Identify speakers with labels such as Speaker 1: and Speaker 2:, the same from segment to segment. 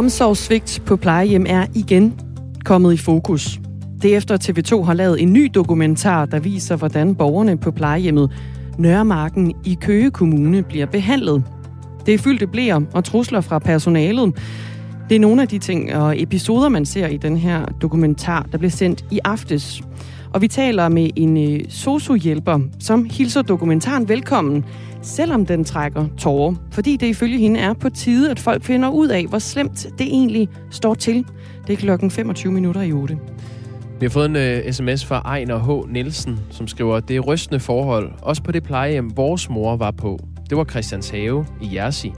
Speaker 1: Omsorgssvigt på plejehjem er igen kommet i fokus. Det efter TV2 har lavet en ny dokumentar, der viser, hvordan borgerne på plejehjemmet Nørremarken i Køge Kommune bliver behandlet. Det er fyldte blære og trusler fra personalet. Det er nogle af de ting og episoder, man ser i den her dokumentar, der blev sendt i aftes. Og vi taler med en øh, sociohjælper, som hilser dokumentaren velkommen, selvom den trækker tårer. Fordi det ifølge hende er på tide, at folk finder ud af, hvor slemt det egentlig står til. Det er klokken 25 minutter i 8.
Speaker 2: Vi har fået en øh, uh, sms fra Ejner H. Nielsen, som skriver, det er rystende forhold, også på det plejehjem, vores mor var på. Det var Christianshave i Jersi.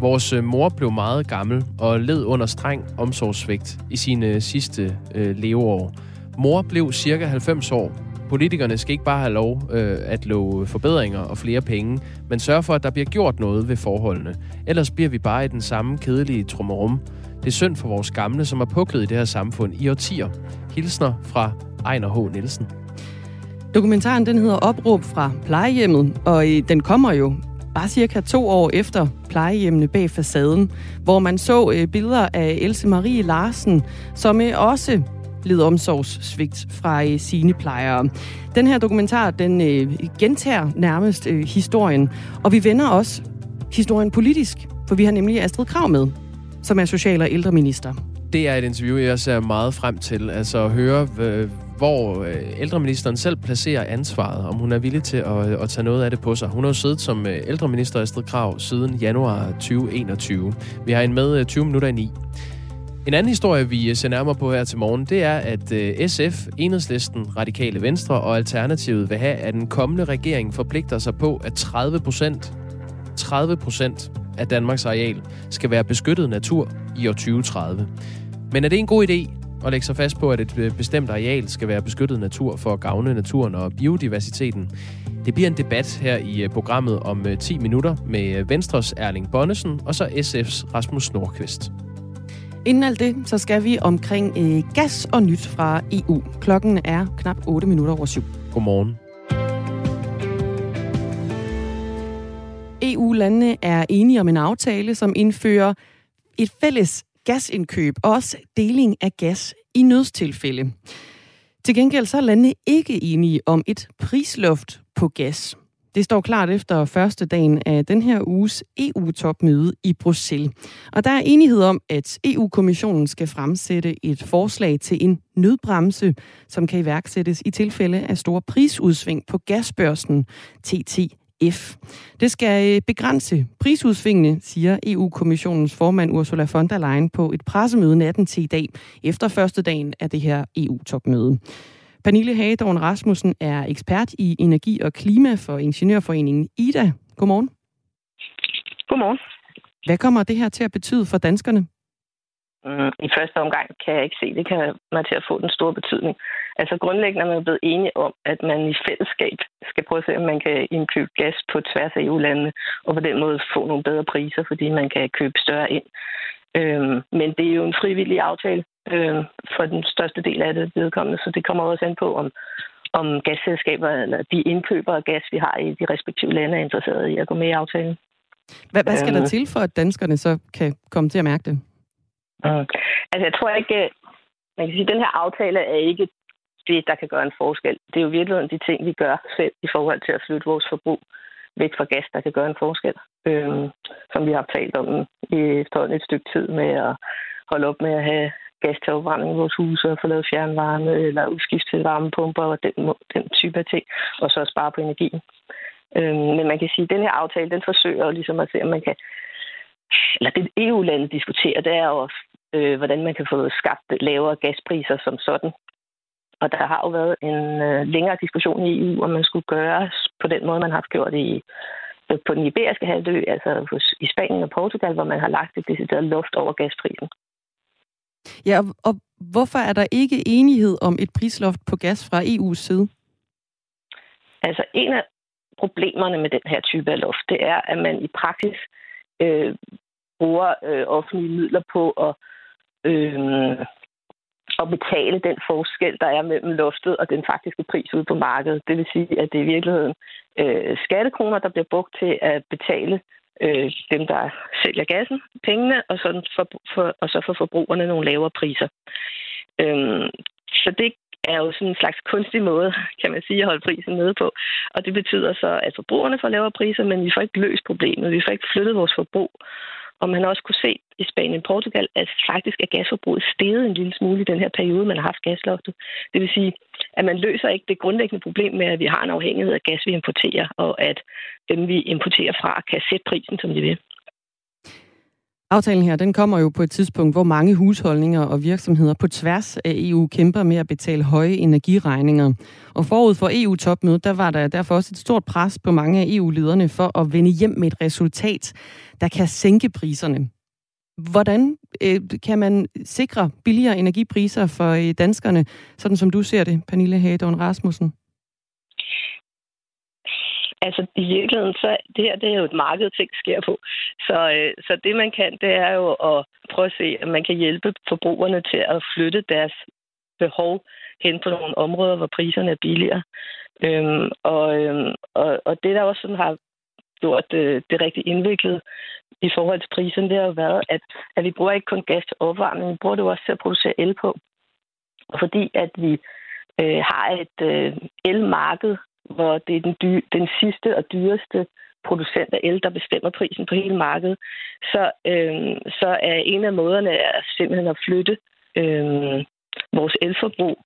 Speaker 2: Vores øh, mor blev meget gammel og led under streng omsorgssvigt i sine øh, sidste øh, leveår. Mor blev cirka 90 år. Politikerne skal ikke bare have lov øh, at love forbedringer og flere penge, men sørge for, at der bliver gjort noget ved forholdene. Ellers bliver vi bare i den samme kedelige trummerum. Det er synd for vores gamle, som er puklet i det her samfund i årtier. Hilsner fra Ejner H. Nielsen.
Speaker 1: Dokumentaren den hedder Opråb fra plejehjemmet, og den kommer jo bare cirka to år efter plejehjemmene bag facaden, hvor man så øh, billeder af Else Marie Larsen, som øh, også led omsorgssvigt fra øh, sine plejere. Den her dokumentar, den øh, gentager nærmest øh, historien, og vi vender også historien politisk, for vi har nemlig Astrid Krav med, som er social- og ældreminister.
Speaker 2: Det er et interview, jeg ser meget frem til. Altså at høre, øh, hvor ældreministeren selv placerer ansvaret, om hun er villig til at, at tage noget af det på sig. Hun har jo siddet som ældreminister Astrid Krav siden januar 2021. Vi har en med 20 minutter i 9. En anden historie, vi øh, ser nærmere på her til morgen, det er, at øh, SF, Enhedslisten, Radikale Venstre og Alternativet vil have, at den kommende regering forpligter sig på, at 30 procent 30 procent af Danmarks areal skal være beskyttet natur i år 2030. Men er det en god idé at lægge sig fast på, at et øh, bestemt areal skal være beskyttet natur for at gavne naturen og biodiversiteten? Det bliver en debat her i programmet om 10 minutter med Venstres Erling Bonnesen og så SF's Rasmus Nordqvist.
Speaker 1: Inden alt det, så skal vi omkring øh, gas og nyt fra EU. Klokken er knap 8 minutter over syv.
Speaker 2: Godmorgen.
Speaker 1: EU-landene er enige om en aftale, som indfører et fælles gasindkøb og også deling af gas i nødstilfælde. Til gengæld så er landene ikke enige om et prisloft på gas. Det står klart efter første dagen af den her uges EU-topmøde i Bruxelles. Og der er enighed om, at EU-kommissionen skal fremsætte et forslag til en nødbremse, som kan iværksættes i tilfælde af store prisudsving på gasbørsen TTF. Det skal øh, begrænse prisudsvingene, siger EU-kommissionens formand Ursula von der Leyen på et pressemøde natten til i dag, efter første dagen af det her EU-topmøde. Pernille Hagedorn Rasmussen er ekspert i energi og klima for Ingeniørforeningen IDA. Godmorgen.
Speaker 3: Godmorgen.
Speaker 1: Hvad kommer det her til at betyde for danskerne?
Speaker 3: Mm, I første omgang kan jeg ikke se, det kan man til at få den store betydning. Altså grundlæggende er man blevet enige om, at man i fællesskab skal prøve at se, om man kan indkøbe gas på tværs af EU-landene, og på den måde få nogle bedre priser, fordi man kan købe større ind. Øhm, men det er jo en frivillig aftale øh, for den største del af det vedkommende, så det kommer også an på, om, om gasselskaber eller de indkøber af gas, vi har i de respektive lande, er interesserede i at gå med i aftalen.
Speaker 1: Hvad, hvad skal øhm, der til for, at danskerne så kan komme til at mærke det?
Speaker 3: Mm. Altså, jeg tror ikke, man kan sige, at den her aftale er ikke det, der kan gøre en forskel. Det er jo virkelig de ting, vi gør selv i forhold til at flytte vores forbrug væk fra gas, der kan gøre en forskel. Øhm, som vi har talt om i efterhånden et stykke tid med at holde op med at have gas til opvarmning i vores huse og få lavet fjernvarme eller udskifte til varmepumper og den, den type af ting, og så spare på energien. Øhm, men man kan sige, at den her aftale, den forsøger ligesom at se, om man kan eller det EU-landet diskuterer, det er jo, øh, hvordan man kan få skabt lavere gaspriser som sådan. Og der har jo været en øh, længere diskussion i EU, om man skulle gøre på den måde, man har gjort det i, øh, på den iberiske halvø, altså i Spanien og Portugal, hvor man har lagt et decideret luft over gasprisen.
Speaker 1: Ja, og hvorfor er der ikke enighed om et prisloft på gas fra EU's side?
Speaker 3: Altså, en af problemerne med den her type af loft, det er, at man i praksis øh, bruger øh, offentlige midler på at, øh, at betale den forskel, der er mellem loftet og den faktiske pris ude på markedet. Det vil sige, at det er i virkeligheden øh, skattekroner, der bliver brugt til at betale øh, dem, der sælger gassen, pengene, og, sådan for, for, og så for forbrugerne nogle lavere priser. Øhm, så det er jo sådan en slags kunstig måde, kan man sige, at holde prisen nede på. Og det betyder så, at forbrugerne får lavere priser, men vi får ikke løst problemet. Vi får ikke flyttet vores forbrug. Og man har også kunne se i Spanien og Portugal, at faktisk er gasforbruget steget en lille smule i den her periode, man har haft gasloftet. Det vil sige, at man løser ikke det grundlæggende problem med, at vi har en afhængighed af gas, vi importerer, og at dem, vi importerer fra, kan sætte prisen, som de vil.
Speaker 1: Aftalen her, den kommer jo på et tidspunkt, hvor mange husholdninger og virksomheder på tværs af EU kæmper med at betale høje energiregninger. Og forud for EU-topmødet, der var der derfor også et stort pres på mange af EU-lederne for at vende hjem med et resultat, der kan sænke priserne. Hvordan øh, kan man sikre billigere energipriser for øh, danskerne, sådan som du ser det, Pernille Hagedorn Rasmussen?
Speaker 3: Altså i virkeligheden, så det her det er jo et marked, ting sker på. Så, øh, så det man kan, det er jo at prøve at se, at man kan hjælpe forbrugerne til at flytte deres behov hen på nogle områder, hvor priserne er billigere. Øhm, og, øhm, og, og det, der også sådan har gjort det, det rigtig indviklet i forhold til prisen, det har jo været, at, at vi bruger ikke kun gas til opvarmning, vi bruger det jo også til at producere el på. Fordi at vi øh, har et øh, elmarked, hvor det er den, dy, den sidste og dyreste producent af el, der bestemmer prisen på hele markedet, så, øh, så er en af måderne er simpelthen at flytte øh, vores elforbrug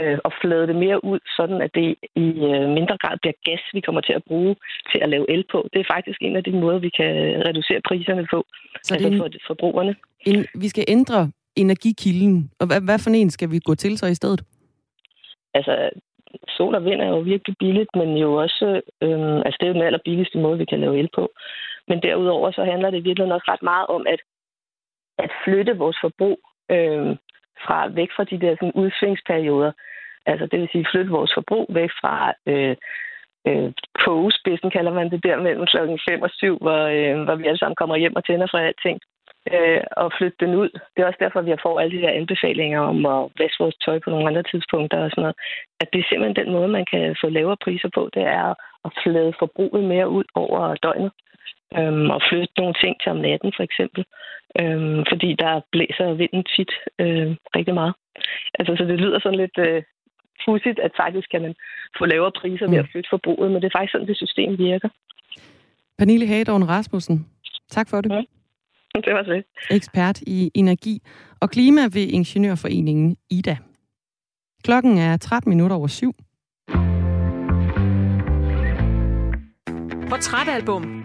Speaker 3: øh, og flade det mere ud, sådan at det i øh, mindre grad bliver gas, vi kommer til at bruge til at lave el på. Det er faktisk en af de måder, vi kan reducere priserne på, så altså det for forbrugerne.
Speaker 1: En, vi skal ændre energikilden, og hvad, hvad for en skal vi gå til så i stedet?
Speaker 3: Altså, sol og vind er jo virkelig billigt, men jo også, øh, altså det er jo den allerbilligste måde, vi kan lave el på. Men derudover så handler det virkelig også ret meget om at, at flytte vores forbrug øh, fra væk fra de der sådan, udsvingsperioder. Altså det vil sige flytte vores forbrug væk fra øh, øh, kogespidsen, kalder man det der, mellem klokken 5 og 7, hvor, øh, hvor vi alle sammen kommer hjem og tænder fra alting øh, og flytte den ud. Det er også derfor, vi har fået alle de der anbefalinger om at vaske vores tøj på nogle andre tidspunkter og sådan noget. At det er simpelthen den måde, man kan få lavere priser på, det er at flade forbruget mere ud over døgnet. Øhm, og flytte nogle ting til om natten, for eksempel. Øhm, fordi der blæser vinden tit øh, rigtig meget. Altså, så det lyder sådan lidt øh, fudsigt, at faktisk kan man få lavere priser ved at mm. flytte forbruget, men det er faktisk sådan, det system virker.
Speaker 1: Pernille Hagedorn Rasmussen, tak for det. Ja.
Speaker 3: Det var det.
Speaker 1: Ekspert i energi og klima ved Ingeniørforeningen IDA. Klokken er 13 minutter over syv.
Speaker 4: Portrætalbum.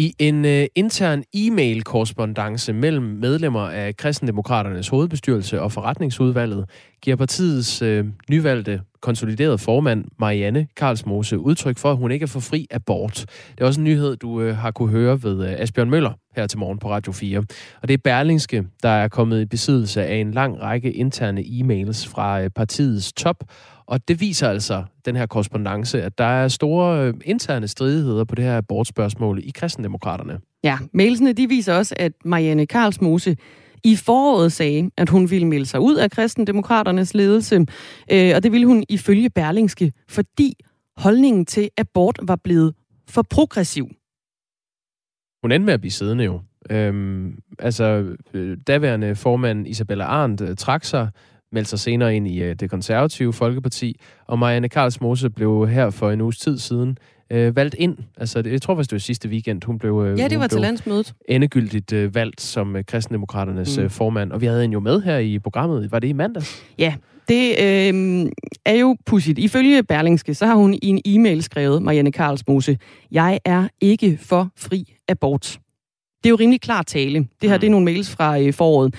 Speaker 2: I en øh, intern e-mail-korrespondence mellem medlemmer af Kristendemokraternes hovedbestyrelse og forretningsudvalget giver partiets øh, nyvalgte konsoliderede formand Marianne Karlsmose udtryk for, at hun ikke er for fri abort. Det er også en nyhed, du øh, har kunne høre ved øh, Asbjørn Møller her til morgen på Radio 4. Og det er Berlingske, der er kommet i besiddelse af en lang række interne e-mails fra øh, partiets top, og det viser altså, den her korrespondence, at der er store øh, interne stridigheder på det her abortspørgsmål i kristendemokraterne.
Speaker 1: Ja, mailsene de viser også, at Marianne Karlsmose i foråret sagde, at hun ville melde sig ud af kristendemokraternes ledelse, øh, og det ville hun ifølge Berlingske, fordi holdningen til abort var blevet for progressiv.
Speaker 2: Hun endte med at blive siddende jo. Øhm, altså, øh, daværende formand Isabella Arndt øh, trak sig, meldte sig senere ind i øh, det konservative Folkeparti, og Marianne Karlsmose blev her for en uges tid siden øh, valgt ind. Altså, det, jeg tror faktisk, det var sidste weekend, hun blev,
Speaker 1: øh, ja, det var til landsmødet.
Speaker 2: endegyldigt øh, valgt som øh, kristendemokraternes mm. øh, formand. Og vi havde en jo med her i programmet. Var det i mandags?
Speaker 1: Ja, det øh, er jo pudsigt. Ifølge Berlingske, så har hun i en e-mail skrevet, Marianne Karlsmose, jeg er ikke for fri abort. Det er jo rimelig klar tale. Det her mm. det er nogle mails fra øh, foråret.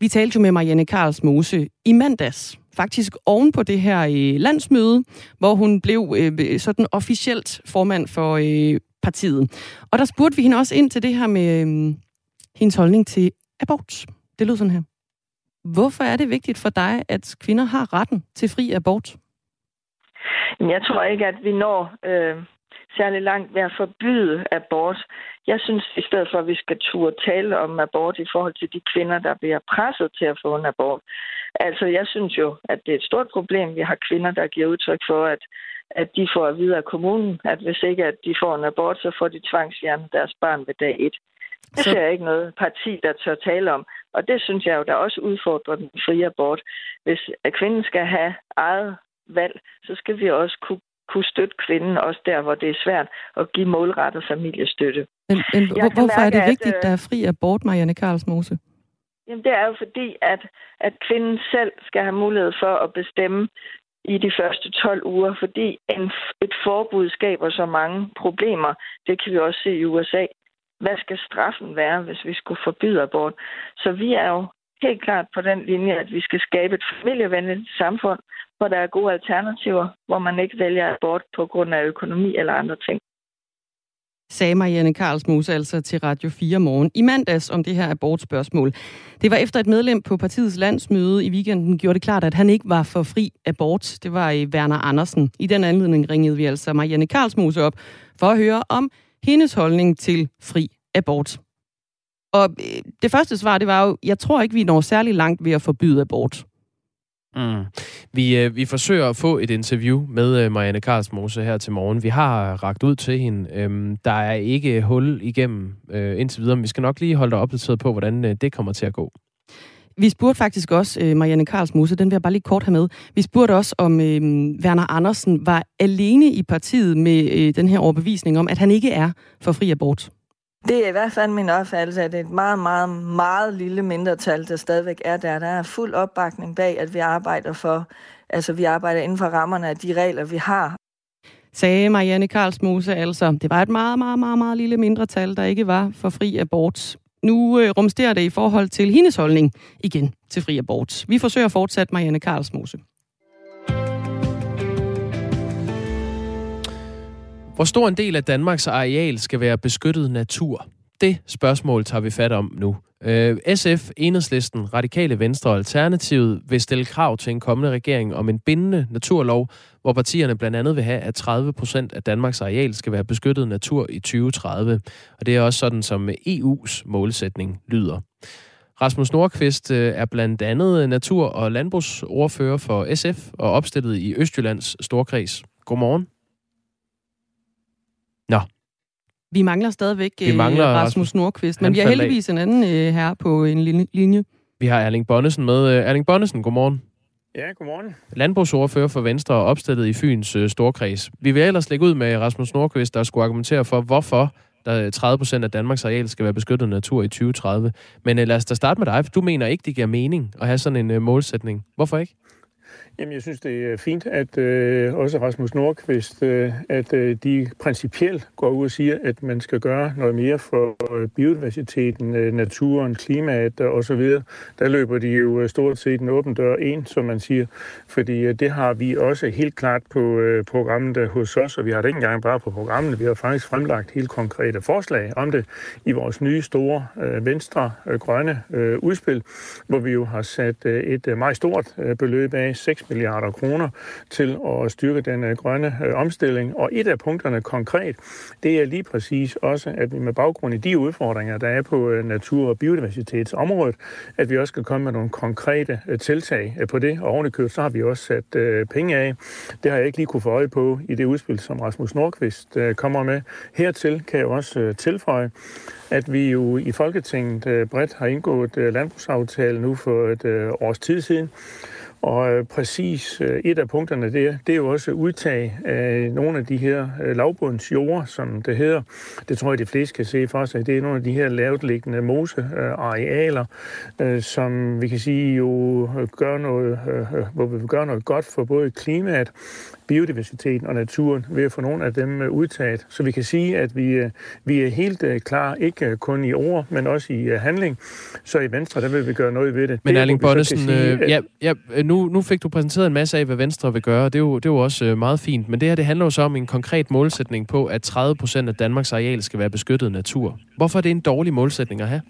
Speaker 1: Vi talte jo med Marianne Karlsmose i mandags, faktisk oven på det her øh, landsmøde, hvor hun blev øh, sådan officielt formand for øh, partiet. Og der spurgte vi hende også ind til det her med øh, hendes holdning til abort. Det lød sådan her. Hvorfor er det vigtigt for dig, at kvinder har retten til fri abort?
Speaker 5: Jeg tror ikke, at vi når øh, særlig langt ved at forbyde abort. Jeg synes i stedet for, at vi skal turde tale om abort i forhold til de kvinder, der bliver presset til at få en abort. Altså, jeg synes jo, at det er et stort problem. Vi har kvinder, der giver udtryk for, at, at de får at vide af kommunen, at hvis ikke at de får en abort, så får de tvangsfjernet deres barn ved dag et. Det ser jeg ikke noget parti, der tør tale om. Og det synes jeg jo, der også udfordrer den frie abort. Hvis kvinden skal have eget valg, så skal vi også kunne kunne støtte kvinden, også der, hvor det er svært at give målrettet familiestøtte.
Speaker 1: Men, men hvor, hvorfor mærke, er det vigtigt, at der er fri abort, Marianne Karlsmose?
Speaker 5: Jamen, det er jo fordi, at, at kvinden selv skal have mulighed for at bestemme i de første 12 uger, fordi en, et forbud skaber så mange problemer. Det kan vi også se i USA. Hvad skal straffen være, hvis vi skulle forbyde abort? Så vi er jo helt klart på den linje, at vi skal skabe et familievenligt samfund, hvor der er gode alternativer, hvor man ikke vælger abort på grund af økonomi eller andre ting.
Speaker 1: Sagde Marianne Karlsmose altså til Radio 4 morgen i mandags om det her abortspørgsmål. Det var efter et medlem på partiets landsmøde i weekenden gjorde det klart, at han ikke var for fri abort. Det var i Werner Andersen. I den anledning ringede vi altså Marianne Karlsmose op for at høre om hendes holdning til fri abort. Og øh, det første svar, det var jo, jeg tror ikke, vi når særlig langt ved at forbyde abort.
Speaker 2: Mm. Vi, øh, vi forsøger at få et interview med øh, Marianne Karlsmose her til morgen. Vi har ragt ud til hende. Øhm, der er ikke hul igennem øh, indtil videre, men vi skal nok lige holde dig opdateret på, hvordan øh, det kommer til at gå.
Speaker 1: Vi spurgte faktisk også øh, Marianne Karlsmose, den vil jeg bare lige kort have med. Vi spurgte også, om øh, Werner Andersen var alene i partiet med øh, den her overbevisning om, at han ikke er for fri abort.
Speaker 5: Det er i hvert fald min opfattelse, at det er et meget, meget, meget lille mindretal, der stadigvæk er der. Der er fuld opbakning bag, at vi arbejder for, altså vi arbejder inden for rammerne af de regler, vi har.
Speaker 1: Sagde Marianne Karlsmose altså. Det var et meget, meget, meget, meget lille mindretal, der ikke var for fri abort. Nu øh, rumsterer det i forhold til hendes holdning igen til fri abort. Vi forsøger fortsat Marianne Karlsmose.
Speaker 2: Hvor stor en del af Danmarks areal skal være beskyttet natur? Det spørgsmål tager vi fat om nu. Øh, SF, Enhedslisten, Radikale Venstre og Alternativet vil stille krav til en kommende regering om en bindende naturlov, hvor partierne blandt andet vil have, at 30 procent af Danmarks areal skal være beskyttet natur i 2030. Og det er også sådan, som EU's målsætning lyder. Rasmus Nordqvist øh, er blandt andet natur- og landbrugsordfører for SF og opstillet i Østjyllands Storkreds. Godmorgen. Nå.
Speaker 1: Vi mangler stadigvæk vi mangler Rasmus, Rasmus Nordqvist, men vi har heldigvis af. en anden øh, her på en linje.
Speaker 2: Vi har Erling Bonnesen med. Øh, Erling Bonnesen, godmorgen.
Speaker 6: Ja, godmorgen.
Speaker 2: Landbrugsordfører for Venstre og opstillet i Fyns øh, Storkreds. Vi vil ellers lægge ud med Rasmus Nordqvist, der skulle argumentere for, hvorfor der 30 procent af Danmarks areal skal være beskyttet natur i 2030. Men øh, lad os da starte med dig, for du mener ikke, det giver mening at have sådan en øh, målsætning. Hvorfor ikke?
Speaker 6: Jamen, jeg synes, det er fint, at øh, også Rasmus Nordqvist, øh, at øh, de principielt går ud og siger, at man skal gøre noget mere for øh, biodiversiteten, øh, naturen, klimaet og osv. Der løber de jo øh, stort set en åben dør ind, som man siger, fordi øh, det har vi også helt klart på øh, programmet øh, hos os, og vi har det ikke engang bare på programmet, vi har faktisk fremlagt helt konkrete forslag om det i vores nye store øh, venstre øh, grønne øh, udspil, hvor vi jo har sat øh, et øh, meget stort øh, beløb af 6 milliarder kroner til at styrke den øh, grønne øh, omstilling. Og et af punkterne konkret, det er lige præcis også, at vi med baggrund i de udfordringer, der er på øh, natur- og biodiversitetsområdet, at vi også skal komme med nogle konkrete tiltag på det. Og ovenikøbet, så har vi også sat penge af. Det har jeg ikke lige kunne få øje på i det udspil, som Rasmus Nordqvist kommer med. Hertil kan jeg også tilføje, at vi jo i Folketinget bredt har indgået landbrugsaftale nu for et års tid siden, og øh, præcis øh, et af punkterne der, det er jo også udtag af øh, nogle af de her øh, lavbundsjord, som det hedder. Det tror jeg, de fleste kan se for sig. Det er nogle af de her lavtliggende mosearealer, som vi kan sige jo gør noget, hvor vi gør noget godt for både klimaet, biodiversiteten og naturen ved at få nogle af dem udtaget. Så vi kan sige, at vi, vi er helt klar, ikke kun i ord, men også i handling. Så i Venstre, der vil vi gøre noget ved det.
Speaker 2: Men
Speaker 6: det,
Speaker 2: Erling Bonnesen,
Speaker 6: sige,
Speaker 2: at... ja, ja, nu, nu fik du præsenteret en masse af, hvad Venstre vil gøre. Det er jo, det er jo også meget fint. Men det her, det handler jo så om en konkret målsætning på, at 30 procent af Danmarks areal skal være beskyttet natur. Hvorfor er det en dårlig målsætning at have?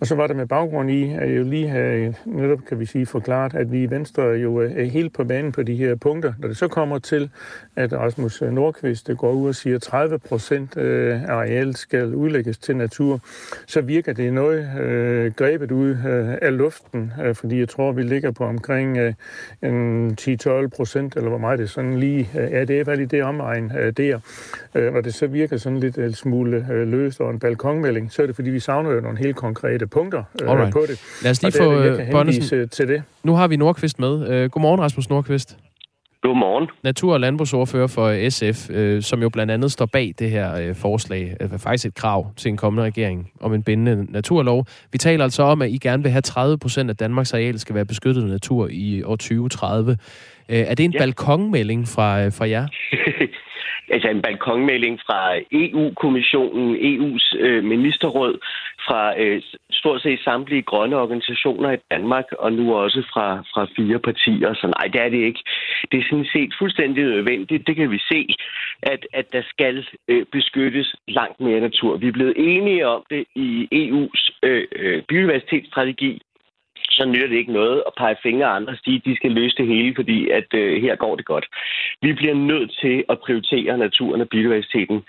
Speaker 6: Og så var det med baggrund i, at jeg jo lige havde netop, kan vi sige, forklaret, at vi i Venstre jo øh, er helt på banen på de her punkter. Når det så kommer til, at Rasmus Nordqvist øh, går ud og siger, at 30 procent øh, af arealet skal udlægges til natur, så virker det noget øh, grebet ud øh, af luften, øh, fordi jeg tror, vi ligger på omkring øh, en 10-12 procent, eller hvor meget det sådan lige øh, er. Det er vel i det omegn øh, der. Øh, når det så virker sådan lidt en smule øh, løst og en balkonmelding, så er det, fordi vi savner jo nogle helt konkrete punkter øh, på det.
Speaker 2: Lad os lige få
Speaker 6: øh, Bonnesen. til det.
Speaker 2: Nu har vi Nordqvist med. Øh, godmorgen, Rasmus Nordqvist.
Speaker 7: Godmorgen.
Speaker 2: Natur- og landbrugsordfører for SF, øh, som jo blandt andet står bag det her øh, forslag, øh, faktisk et krav til en kommende regering om en bindende naturlov. Vi taler altså om, at I gerne vil have 30 procent af Danmarks areal skal være beskyttet natur i år 2030. Øh, er det en ja. balkonmelding fra, øh, fra jer?
Speaker 7: altså en balkonmelding fra EU-kommissionen, EU's øh, ministerråd, fra øh, stort set samtlige grønne organisationer i Danmark, og nu også fra, fra fire partier. Så nej, det er det ikke. Det er sådan set fuldstændig nødvendigt. Det kan vi se, at, at der skal øh, beskyttes langt mere natur. Vi er blevet enige om det i EU's øh, øh, biodiversitetsstrategi, så nytter det ikke noget at pege fingre af andre og sige, at de skal løse det hele, fordi at øh, her går det godt. Vi bliver nødt til at prioritere naturen og biodiversiteten,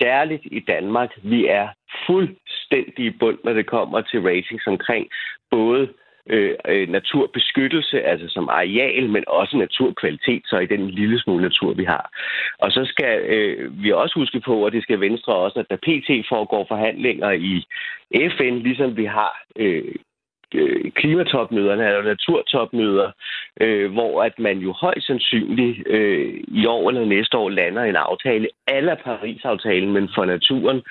Speaker 7: særligt i Danmark. Vi er fuldstændig i bund, når det kommer til ratings omkring både øh, øh, naturbeskyttelse, altså som areal, men også naturkvalitet, så i den lille smule natur, vi har. Og så skal øh, vi også huske på, og det skal Venstre også, at der pt. foregår forhandlinger i FN, ligesom vi har øh, øh, klimatopmøderne eller naturtopmøder, øh, hvor at man jo højst sandsynligt øh, i år eller næste år lander en aftale, eller Paris-aftalen, men for naturen,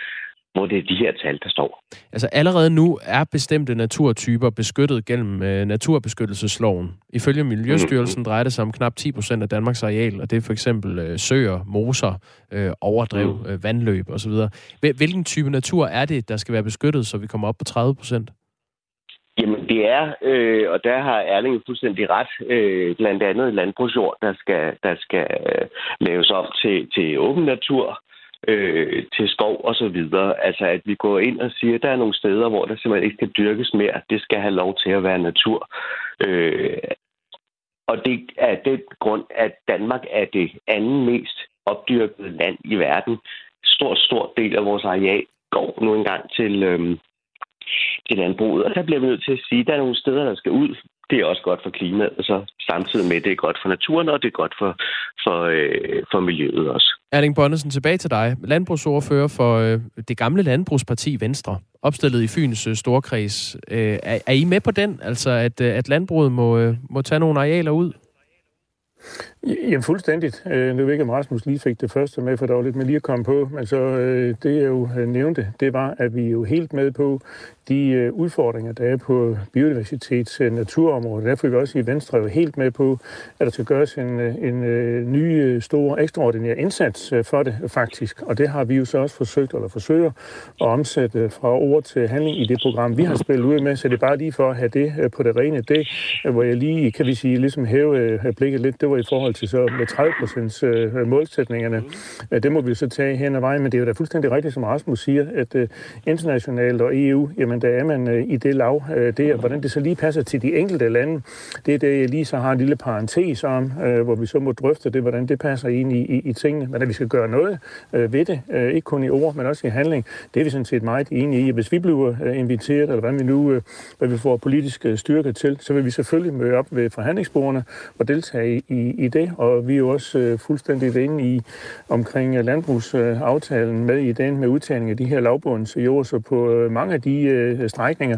Speaker 7: hvor det er de her tal, der står.
Speaker 2: Altså allerede nu er bestemte naturtyper beskyttet gennem øh, naturbeskyttelsesloven. Ifølge Miljøstyrelsen mm. drejer det sig om knap 10 procent af Danmarks areal, og det er for eksempel øh, søer, moser, øh, overdrev, mm. øh, vandløb osv. Hvilken type natur er det, der skal være beskyttet, så vi kommer op på 30 procent?
Speaker 7: Jamen det er, øh, og der har Erling fuldstændig ret, øh, blandt andet landbrugsjord, der skal, der skal øh, laves om til, til åben natur, øh, til skov og så videre. Altså at vi går ind og siger, at der er nogle steder, hvor der simpelthen ikke skal dyrkes mere. Det skal have lov til at være natur. Øh, og det er den grund, at Danmark er det anden mest opdyrkede land i verden. Stor, stor del af vores areal går nu engang til, øh, til landbruget. Og der bliver vi nødt til at sige, at der er nogle steder, der skal ud. Det er også godt for klimaet, og så samtidig med, at det er godt for naturen, og det er godt for, for, øh, for miljøet også.
Speaker 2: Erling Bonnesen, tilbage til dig. Landbrugsordfører for øh, det gamle landbrugsparti Venstre, opstillet i Fyns øh, Storkreds. Øh, er, er I med på den, altså at, øh, at landbruget må, øh, må tage nogle arealer ud?
Speaker 6: Jamen fuldstændigt. Øh, nu ved ikke, om Rasmus lige fik det første med, for der var lidt med lige at komme på, men så øh, det jeg jo øh, nævnte, det var, at vi er jo helt med på de øh, udfordringer, der er på biodiversitets øh, naturområdet. Derfor er vi også i Venstre jo helt med på, at der skal gøres en, øh, en øh, ny, stor, ekstraordinær indsats for det faktisk. Og det har vi jo så også forsøgt, eller forsøger at omsætte fra ord til handling i det program, vi har spillet ud med. Så det er bare lige for at have det på det rene. Det, hvor jeg lige, kan vi sige, ligesom hæve blikket lidt, det var i forhold til så med 30 procents målsætningerne. Det må vi så tage hen ad vejen, men det er jo da fuldstændig rigtigt, som Rasmus siger, at internationalt og EU, jamen der er man øh, i det lav øh, der. Hvordan det så lige passer til de enkelte lande, det er det, jeg lige så har en lille parentes om, øh, hvor vi så må drøfte det, hvordan det passer ind i, i, i tingene. Men at vi skal gøre noget øh, ved det, øh, ikke kun i ord, men også i handling, det er vi sådan set meget enige i. Hvis vi bliver øh, inviteret, eller hvad vi nu øh, hvad vi får politisk øh, styrke til, så vil vi selvfølgelig møde op ved forhandlingsbordene og deltage i, i, i det. Og vi er jo også øh, fuldstændig inde i omkring øh, landbrugsaftalen med i den med udtagning af de her lavbundsjord, så på øh, mange af de øh, øh, strækninger,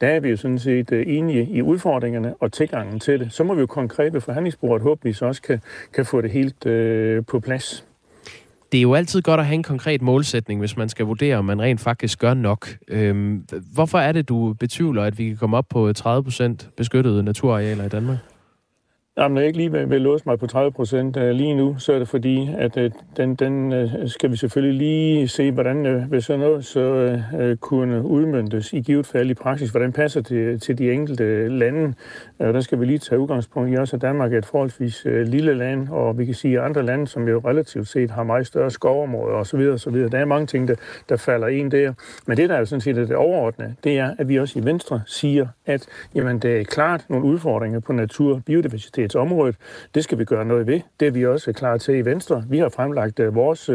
Speaker 6: der er vi jo sådan set øh, enige i udfordringerne og tilgangen til det. Så må vi jo konkret ved forhandlingsbordet håbe, vi så også kan, kan få det helt øh, på plads.
Speaker 2: Det er jo altid godt at have en konkret målsætning, hvis man skal vurdere, om man rent faktisk gør nok. Øhm, hvorfor er det, du betvivler, at vi kan komme op på øh, 30% beskyttede naturarealer i Danmark?
Speaker 6: Jamen, når jeg ikke lige vil, vil låse mig på 30 procent øh, lige nu, så er det fordi, at øh, den, den øh, skal vi selvfølgelig lige se, hvordan vil sådan noget så kunne udmyndtes i givet fald i praksis, hvordan passer det til de enkelte lande. Øh, der skal vi lige tage udgangspunkt i også, at Danmark er et forholdsvis øh, lille land, og vi kan sige, at andre lande, som jo relativt set har meget større skovområder osv., osv. Der er mange ting, der, der falder ind der. Men det, der er jo sådan set det overordnede, det er, at vi også i Venstre siger, at jamen, det er klart nogle udfordringer på natur- og biodiversitetsområdet. Det skal vi gøre noget ved. Det er vi også klar til i Venstre. Vi har fremlagt øh, vores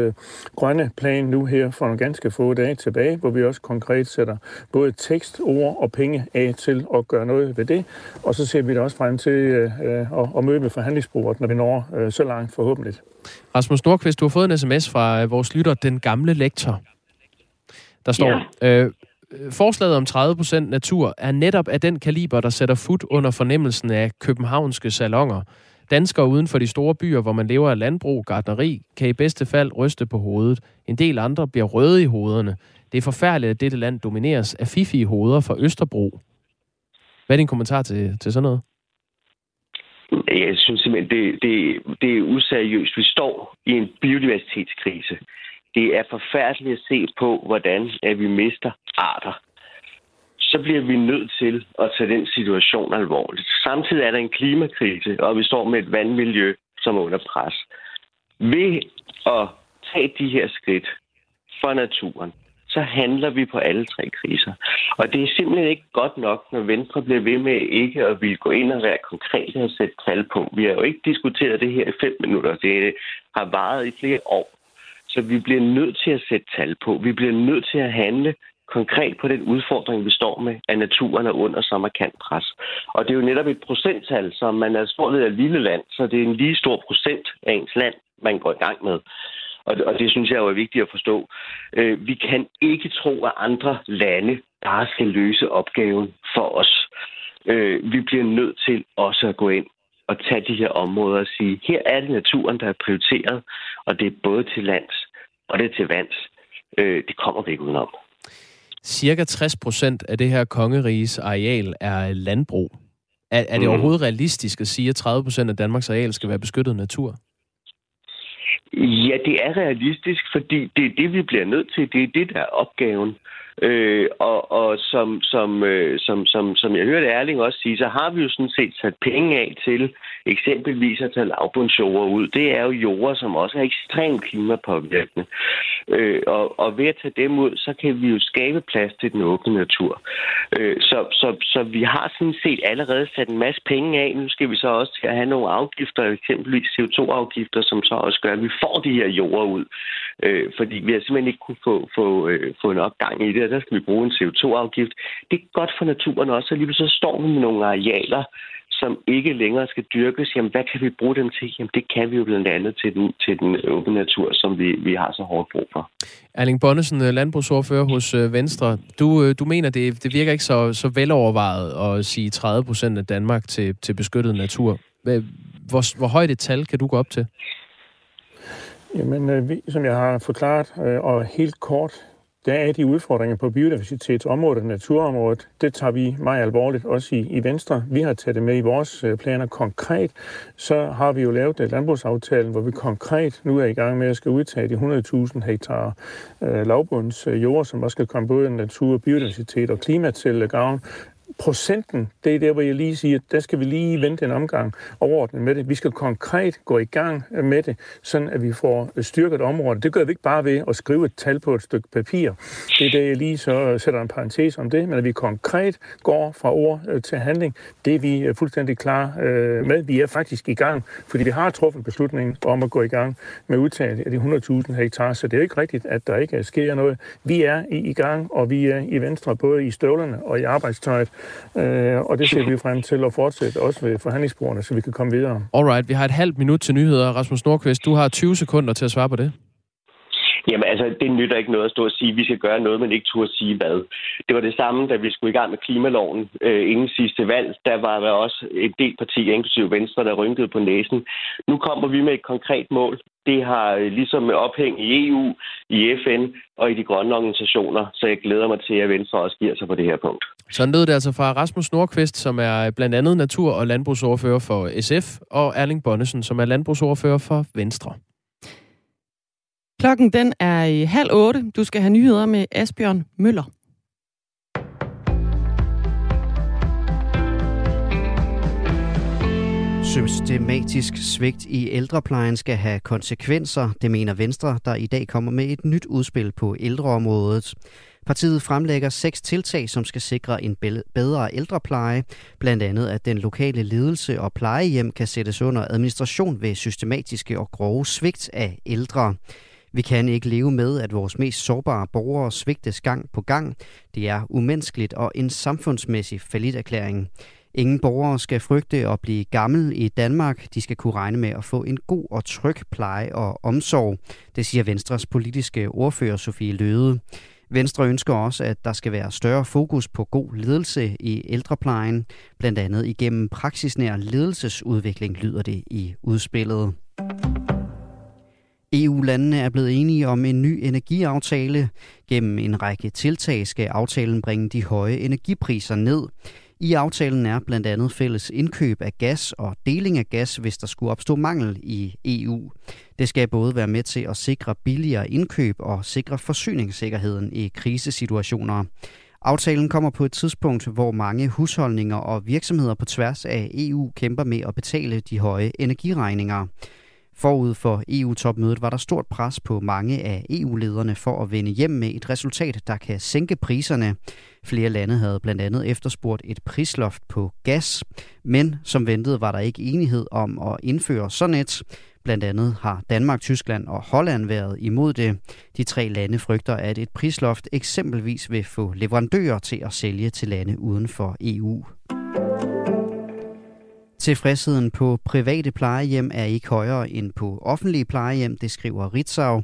Speaker 6: grønne plan nu her for nogle ganske få dage tilbage, hvor vi også konkret sætter både tekst, ord og penge af til at gøre noget ved det. Og så ser vi det også frem til uh, at, at møde med forhandlingsbordet, når vi når uh, så langt forhåbentlig.
Speaker 2: Rasmus Nordqvist, du har fået en sms fra vores lytter, den gamle lektor. Der står, ja. øh, forslaget om 30% natur er netop af den kaliber, der sætter fod under fornemmelsen af københavnske salonger. Danskere uden for de store byer, hvor man lever af landbrug, gardneri, kan i bedste fald ryste på hovedet. En del andre bliver røde i hovederne. Det er forfærdeligt, at dette land domineres af fifige hoveder fra Østerbro. Hvad er din kommentar til, til sådan noget?
Speaker 7: Jeg synes simpelthen, det, det, det er useriøst. Vi står i en biodiversitetskrise. Det er forfærdeligt at se på, hvordan at vi mister arter. Så bliver vi nødt til at tage den situation alvorligt. Samtidig er der en klimakrise, og vi står med et vandmiljø, som er under pres. Ved at tage de her skridt for naturen, så handler vi på alle tre kriser. Og det er simpelthen ikke godt nok, når Venstre bliver ved med ikke at ville gå ind og være konkret og sætte tal på. Vi har jo ikke diskuteret det her i fem minutter. Det har varet i flere år. Så vi bliver nødt til at sætte tal på. Vi bliver nødt til at handle konkret på den udfordring, vi står med, at naturen er under så markant pres. Og det er jo netop et procenttal, som man er stort af et lille land, så det er en lige stor procent af ens land, man går i gang med. Og det, og det synes jeg jo er vigtigt at forstå. Øh, vi kan ikke tro, at andre lande bare skal løse opgaven for os. Øh, vi bliver nødt til også at gå ind og tage de her områder og sige, her er det naturen, der er prioriteret, og det er både til lands og det er til vands. Øh, det kommer vi ikke udenom.
Speaker 2: Cirka 60 procent af det her kongeriges areal er landbrug. Er, er det mm. overhovedet realistisk at sige, at 30 procent af Danmarks areal skal være beskyttet natur?
Speaker 7: Ja, det er realistisk, fordi det er det, vi bliver nødt til. Det er det, der er opgaven. Øh, og og som, som, øh, som, som, som jeg hørte Erling også sige, så har vi jo sådan set sat penge af til eksempelvis at tage lavbundsjord ud. Det er jo jorder, som også er ekstremt klimapåvirkende. Øh, og, og ved at tage dem ud, så kan vi jo skabe plads til den åbne natur. Øh, så, så, så vi har sådan set allerede sat en masse penge af. Nu skal vi så også til at have nogle afgifter, eksempelvis CO2-afgifter, som så også gør, at vi får de her jorder ud. Øh, fordi vi har simpelthen ikke kunne få, få, øh, få en opgang i det der skal vi bruge en CO2-afgift. Det er godt for naturen også, og lige så står vi med nogle arealer, som ikke længere skal dyrkes, jamen hvad kan vi bruge dem til? Jamen det kan vi jo blandt andet til den, til den åbne natur, som vi, vi har så hårdt brug for.
Speaker 2: Erling Bonnesen, øh, landbrugsordfører hos øh, Venstre. Du, øh, du mener, det, det virker ikke så, så velovervejet at sige 30 procent af Danmark til, til beskyttet natur. Hvor, hvor højt et tal kan du gå op til?
Speaker 6: Jamen, vi, som jeg har forklaret, og helt kort, der er de udfordringer på biodiversitetsområdet og naturområdet. Det tager vi meget alvorligt, også i, i Venstre. Vi har taget det med i vores øh, planer konkret. Så har vi jo lavet et landbrugsaftalen, hvor vi konkret nu er i gang med at skal udtage de 100.000 hektar øh, lavbundsjord, øh, som også skal komme både natur, biodiversitet og klima til gavn procenten, det er der, hvor jeg lige siger, der skal vi lige vente en omgang overordnet med det. Vi skal konkret gå i gang med det, sådan at vi får styrket området. Det gør vi ikke bare ved at skrive et tal på et stykke papir. Det er det, jeg lige så sætter en parentes om det, men at vi konkret går fra ord øh, til handling, det er vi øh, fuldstændig klar øh, med. Vi er faktisk i gang, fordi vi har truffet beslutningen om at gå i gang med udtaget af de 100.000 hektar, så det er ikke rigtigt, at der ikke sker noget. Vi er i gang, og vi er i Venstre, både i støvlerne og i arbejdstøjet, Øh, og det ser vi frem til at fortsætte også ved forhandlingsbordene, så vi kan komme videre.
Speaker 2: Alright, vi har et halvt minut til nyheder. Rasmus Nordqvist, du har 20 sekunder til at svare på det.
Speaker 7: Jamen altså, det nytter ikke noget at stå og sige, at vi skal gøre noget, men ikke turde sige hvad. Det var det samme, da vi skulle i gang med klimaloven øh, inden sidste valg. Der var der også en del partier, inklusive Venstre, der rynkede på næsen. Nu kommer vi med et konkret mål. Det har øh, ligesom med ophæng i EU, i FN og i de grønne organisationer, så jeg glæder mig til, at Venstre også giver sig på det her punkt.
Speaker 2: Så lød det altså fra Rasmus Nordqvist, som er blandt andet natur- og landbrugsordfører for SF, og Erling Bonnesen, som er landbrugsordfører for Venstre.
Speaker 1: Klokken den er i halv otte. Du skal have nyheder med Asbjørn Møller.
Speaker 8: Systematisk svigt i ældreplejen skal have konsekvenser, det mener Venstre, der i dag kommer med et nyt udspil på ældreområdet. Partiet fremlægger seks tiltag, som skal sikre en bedre ældrepleje, blandt andet at den lokale ledelse og plejehjem kan sættes under administration ved systematiske og grove svigt af ældre. Vi kan ikke leve med, at vores mest sårbare borgere svigtes gang på gang. Det er umenneskeligt og en samfundsmæssig erklæring. Ingen borgere skal frygte at blive gammel i Danmark. De skal kunne regne med at få en god og tryg pleje og omsorg. Det siger Venstres politiske ordfører Sofie Løde. Venstre ønsker også, at der skal være større fokus på god ledelse i ældreplejen, blandt andet igennem praksisnær ledelsesudvikling, lyder det i udspillet. EU-landene er blevet enige om en ny energiaftale. Gennem en række tiltag skal aftalen bringe de høje energipriser ned. I aftalen er blandt andet fælles indkøb af gas og deling af gas, hvis der skulle opstå mangel i EU. Det skal både være med til at sikre billigere indkøb og sikre forsyningssikkerheden i krisesituationer. Aftalen kommer på et tidspunkt, hvor mange husholdninger og virksomheder på tværs af EU kæmper med at betale de høje energiregninger. Forud for EU-topmødet var der stort pres på mange af EU-lederne for at vende hjem med et resultat, der kan sænke priserne. Flere lande havde blandt andet efterspurgt et prisloft på gas, men som ventet var der ikke enighed om at indføre sådan et. Blandt andet har Danmark, Tyskland og Holland været imod det. De tre lande frygter, at et prisloft eksempelvis vil få leverandører til at sælge til lande uden for EU. Tilfredsheden på private plejehjem er ikke højere end på offentlige plejehjem, det skriver Ritzau.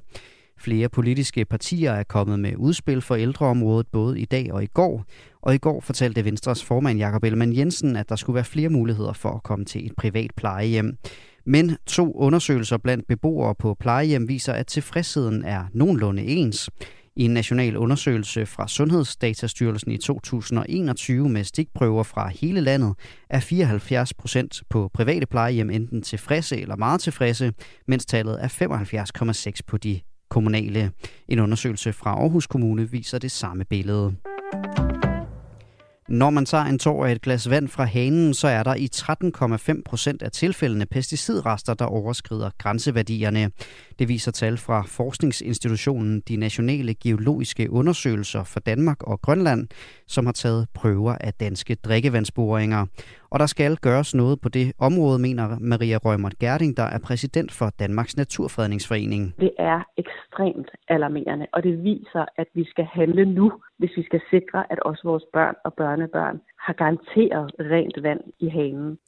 Speaker 8: Flere politiske partier er kommet med udspil for ældreområdet både i dag og i går. Og i går fortalte Venstres formand Jakob Ellemann Jensen, at der skulle være flere muligheder for at komme til et privat plejehjem. Men to undersøgelser blandt beboere på plejehjem viser, at tilfredsheden er nogenlunde ens. I en national undersøgelse fra Sundhedsdatastyrelsen i 2021 med stikprøver fra hele landet er 74 procent på private plejehjem enten tilfredse eller meget tilfredse, mens tallet er 75,6 på de kommunale. En undersøgelse fra Aarhus Kommune viser det samme billede. Når man tager en tår af et glas vand fra hanen, så er der i 13,5 procent af tilfældene pesticidrester, der overskrider grænseværdierne. Det viser tal fra Forskningsinstitutionen De Nationale Geologiske Undersøgelser for Danmark og Grønland, som har taget prøver af danske drikkevandsboringer. Og der skal gøres noget på det område, mener Maria Rømert Gerding, der er præsident for Danmarks Naturfredningsforening.
Speaker 9: Det er ekstremt alarmerende, og det viser, at vi skal handle nu, hvis vi skal sikre, at også vores børn og børnebørn har garanteret rent vand i hanen.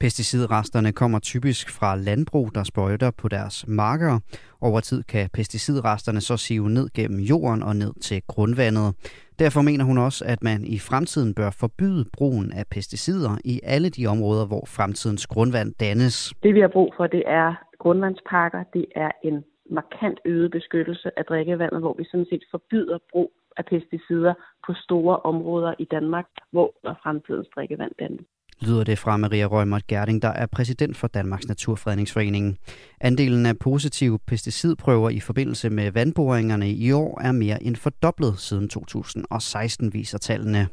Speaker 8: Pesticidresterne kommer typisk fra landbrug, der sprøjter på deres marker. Over tid kan pesticidresterne så sive ned gennem jorden og ned til grundvandet. Derfor mener hun også, at man i fremtiden bør forbyde brugen af pesticider i alle de områder, hvor fremtidens grundvand dannes.
Speaker 9: Det vi har brug for, det er grundvandspakker. Det er en markant øget beskyttelse af drikkevandet, hvor vi sådan set forbyder brug af pesticider på store områder i Danmark, hvor fremtidens drikkevand dannes
Speaker 8: lyder det fra Maria Rømert Gerding, der er præsident for Danmarks Naturfredningsforening. Andelen af positive pesticidprøver i forbindelse med vandboringerne i år er mere end fordoblet siden 2016, viser tallene.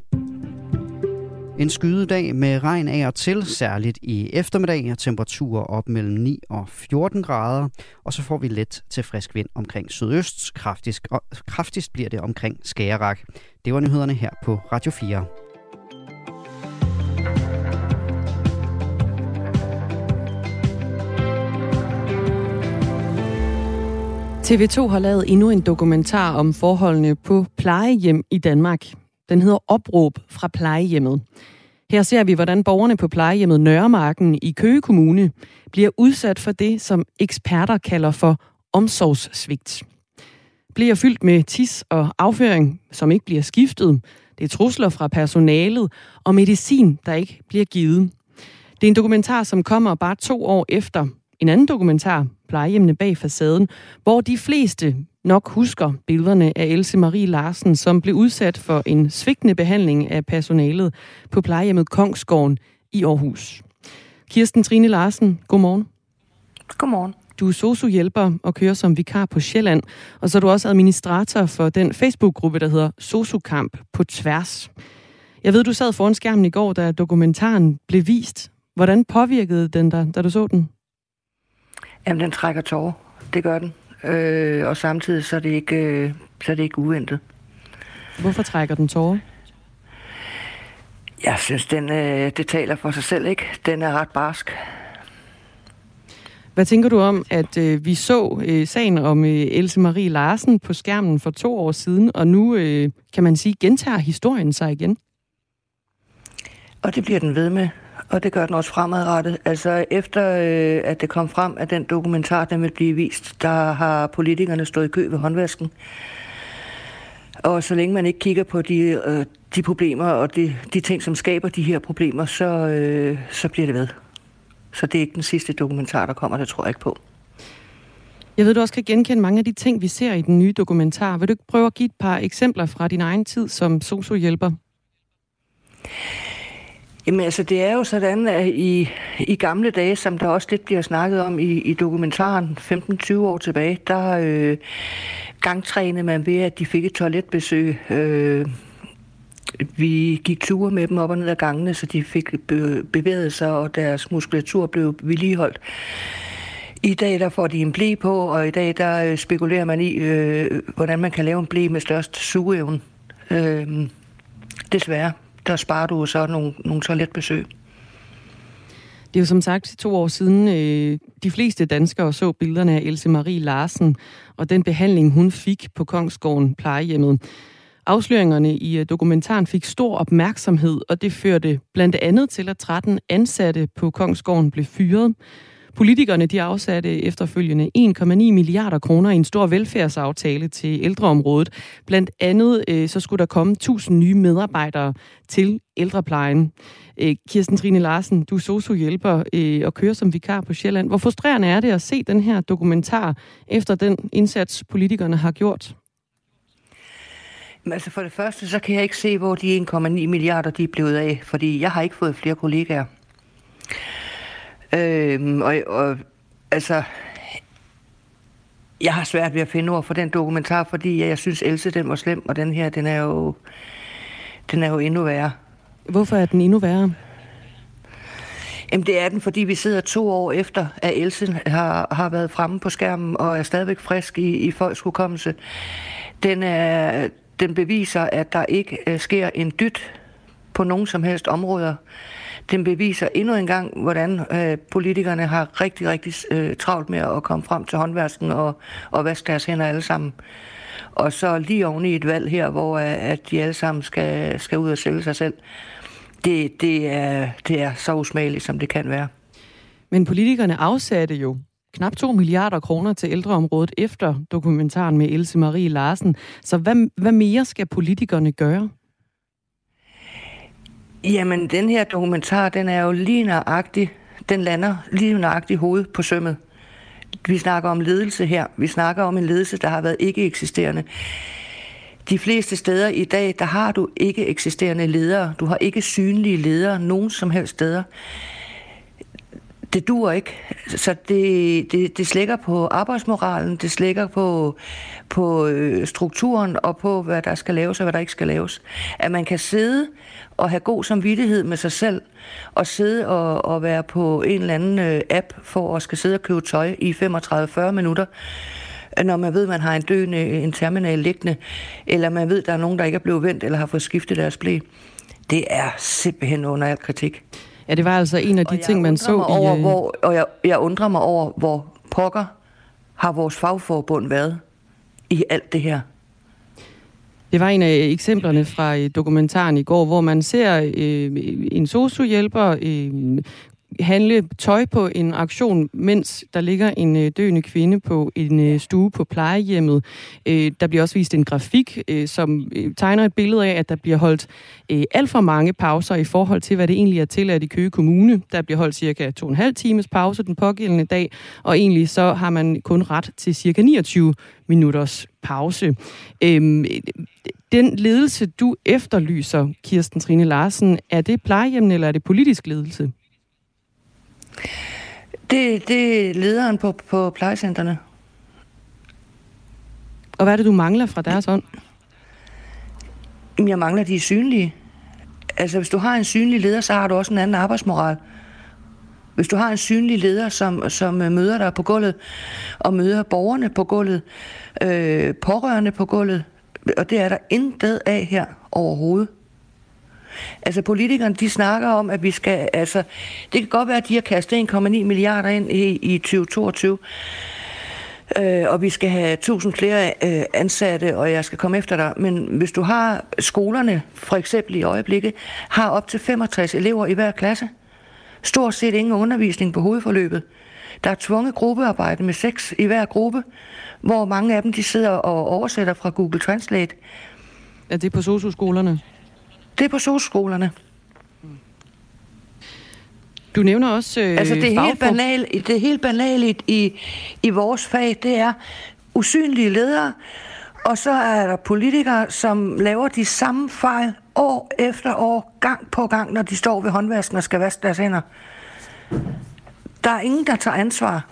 Speaker 8: En skydedag med regn af og til, særligt i eftermiddag, og temperaturer op mellem 9 og 14 grader, og så får vi let til frisk vind omkring sydøst. Kraftigst, og kraftigst bliver det omkring Skagerak. Det var nyhederne her på Radio 4.
Speaker 1: TV2 har lavet endnu en dokumentar om forholdene på plejehjem i Danmark. Den hedder Opråb fra plejehjemmet. Her ser vi, hvordan borgerne på plejehjemmet Nørremarken i Køge Kommune bliver udsat for det, som eksperter kalder for omsorgssvigt. Bliver fyldt med tis og afføring, som ikke bliver skiftet. Det er trusler fra personalet og medicin, der ikke bliver givet. Det er en dokumentar, som kommer bare to år efter en anden dokumentar, plejehjemmene bag facaden, hvor de fleste nok husker billederne af Else Marie Larsen, som blev udsat for en svigtende behandling af personalet på plejehjemmet Kongsgården i Aarhus. Kirsten Trine Larsen, godmorgen.
Speaker 10: Godmorgen.
Speaker 1: Du er sociohjælper og kører som vikar på Sjælland, og så er du også administrator for den Facebook-gruppe, der hedder Sosukamp på tværs. Jeg ved, du sad foran skærmen i går, da dokumentaren blev vist. Hvordan påvirkede den dig, da du så den?
Speaker 10: Jamen, den trækker tårer. Det gør den. Øh, og samtidig så er det ikke, øh, så er det ikke uventet.
Speaker 1: Hvorfor trækker den tårer?
Speaker 10: Jeg synes, den, øh, det taler for sig selv, ikke? Den er ret barsk.
Speaker 1: Hvad tænker du om, at øh, vi så øh, sagen om øh, Else Marie Larsen på skærmen for to år siden, og nu, øh, kan man sige, gentager historien sig igen?
Speaker 10: Og det bliver den ved med, og det gør den også fremadrettet. Altså efter øh, at det kom frem, at den dokumentar, den vil blive vist, der har politikerne stået i kø ved håndvasken. Og så længe man ikke kigger på de, øh, de problemer og de, de ting, som skaber de her problemer, så, øh, så bliver det ved. Så det er ikke den sidste dokumentar, der kommer, det tror jeg ikke på.
Speaker 1: Jeg ved, du også kan genkende mange af de ting, vi ser i den nye dokumentar. Vil du ikke prøve at give et par eksempler fra din egen tid som sociohjælper?
Speaker 10: Jamen altså, det er jo sådan, at i, i gamle dage, som der også lidt bliver snakket om i, i dokumentaren 15-20 år tilbage, der øh, gangtrænede man ved, at de fik et toiletbesøg. Øh, vi gik ture med dem op og ned ad gangene, så de fik bevæget sig, og deres muskulatur blev vedligeholdt. I dag der får de en blæ på, og i dag der øh, spekulerer man i, øh, hvordan man kan lave en blæ med størst sugeevne. Øh, desværre, der sparer du så nogle, nogle toiletbesøg.
Speaker 1: Det er jo som sagt to år siden, øh, de fleste danskere så billederne af Else Marie Larsen og den behandling, hun fik på Kongsgården plejehjemmet. Afsløringerne i øh, dokumentaren fik stor opmærksomhed, og det førte blandt andet til, at 13 ansatte på Kongsgården blev fyret. Politikerne de afsatte efterfølgende 1,9 milliarder kroner i en stor velfærdsaftale til ældreområdet. Blandt andet øh, så skulle der komme 1000 nye medarbejdere til ældreplejen. Øh, Kirsten Trine Larsen, du er sociohjælper øh, og kører som vikar på Sjælland. Hvor frustrerende er det at se den her dokumentar efter den indsats, politikerne har gjort?
Speaker 10: Altså for det første, så kan jeg ikke se, hvor de 1,9 milliarder de er blevet af, fordi jeg har ikke fået flere kollegaer. Øhm, og, og altså, jeg har svært ved at finde ord for den dokumentar, fordi jeg synes, Else den var slem, og den her, den er jo, den er jo endnu værre.
Speaker 1: Hvorfor er den endnu værre?
Speaker 10: Jamen det er den, fordi vi sidder to år efter, at Else har, har været fremme på skærmen og er stadigvæk frisk i, i folks hukommelse. Den, er, den beviser, at der ikke uh, sker en dyt på nogen som helst områder. Den beviser endnu en gang, hvordan øh, politikerne har rigtig, rigtig øh, travlt med at komme frem til håndvasken og, og vaske deres hænder alle sammen. Og så lige oven i et valg her, hvor øh, at de alle sammen skal, skal ud og sælge sig selv. Det, det, er, det er så usmageligt, som det kan være.
Speaker 1: Men politikerne afsatte jo knap 2 milliarder kroner til ældreområdet efter dokumentaren med Else Marie Larsen. Så hvad, hvad mere skal politikerne gøre?
Speaker 10: Jamen, den her dokumentar, den er jo lige nøjagtig, den lander lige nøjagtigt hovedet på sømmet. Vi snakker om ledelse her. Vi snakker om en ledelse, der har været ikke eksisterende. De fleste steder i dag, der har du ikke eksisterende ledere. Du har ikke synlige ledere nogen som helst steder det dur ikke. Så det, det, det slækker på arbejdsmoralen, det slækker på, på øh, strukturen og på, hvad der skal laves og hvad der ikke skal laves. At man kan sidde og have god samvittighed med sig selv, og sidde og, og være på en eller anden øh, app for at skal sidde og købe tøj i 35-40 minutter, når man ved, at man har en døende øh, en terminal liggende, eller man ved, at der er nogen, der ikke er blevet vendt eller har fået skiftet deres blæ. Det er simpelthen under al kritik.
Speaker 1: Ja, det var altså en af de ting, man så
Speaker 10: over,
Speaker 1: i...
Speaker 10: Hvor, og jeg, jeg undrer mig over, hvor pokker har vores fagforbund været i alt det her.
Speaker 1: Det var en af eksemplerne fra dokumentaren i går, hvor man ser øh, en sociohjælper øh, handle tøj på en auktion, mens der ligger en øh, døende kvinde på en øh, stue på plejehjemmet. Øh, der bliver også vist en grafik, øh, som øh, tegner et billede af, at der bliver holdt øh, alt for mange pauser i forhold til, hvad det egentlig er tilladt i Køge Kommune. Der bliver holdt cirka to og en halv times pause den pågældende dag, og egentlig så har man kun ret til cirka 29 minutters pause. Øhm, den ledelse, du efterlyser, Kirsten Trine Larsen, er det plejehjemmet, eller er det politisk ledelse?
Speaker 10: Det, det er lederen på, på plejecentrene.
Speaker 1: Og hvad er det, du mangler fra deres hånd?
Speaker 10: Jeg mangler, de er synlige. Altså, hvis du har en synlig leder, så har du også en anden arbejdsmoral. Hvis du har en synlig leder, som, som øh, møder dig på gulvet, og møder borgerne på gulvet, øh, pårørende på gulvet, og det er der intet af her overhovedet. Altså politikerne, de snakker om, at vi skal, altså, det kan godt være, at de har kastet 1,9 milliarder ind i, i 2022, øh, og vi skal have 1000 flere øh, ansatte, og jeg skal komme efter dig. Men hvis du har skolerne, for eksempel i øjeblikket, har op til 65 elever i hver klasse, stort set ingen undervisning på hovedforløbet. Der er tvunget gruppearbejde med seks i hver gruppe, hvor mange af dem de sidder og oversætter fra Google Translate.
Speaker 1: Er det på socioskolerne?
Speaker 10: Det er på socioskolerne.
Speaker 1: Du nævner også øh,
Speaker 10: Altså det er helt banalt, det helt banalt i, i vores fag, det er usynlige ledere, og så er der politikere, som laver de samme fejl år efter år, gang på gang, når de står ved håndvasken og skal vaske deres hænder. Der er ingen, der tager ansvar.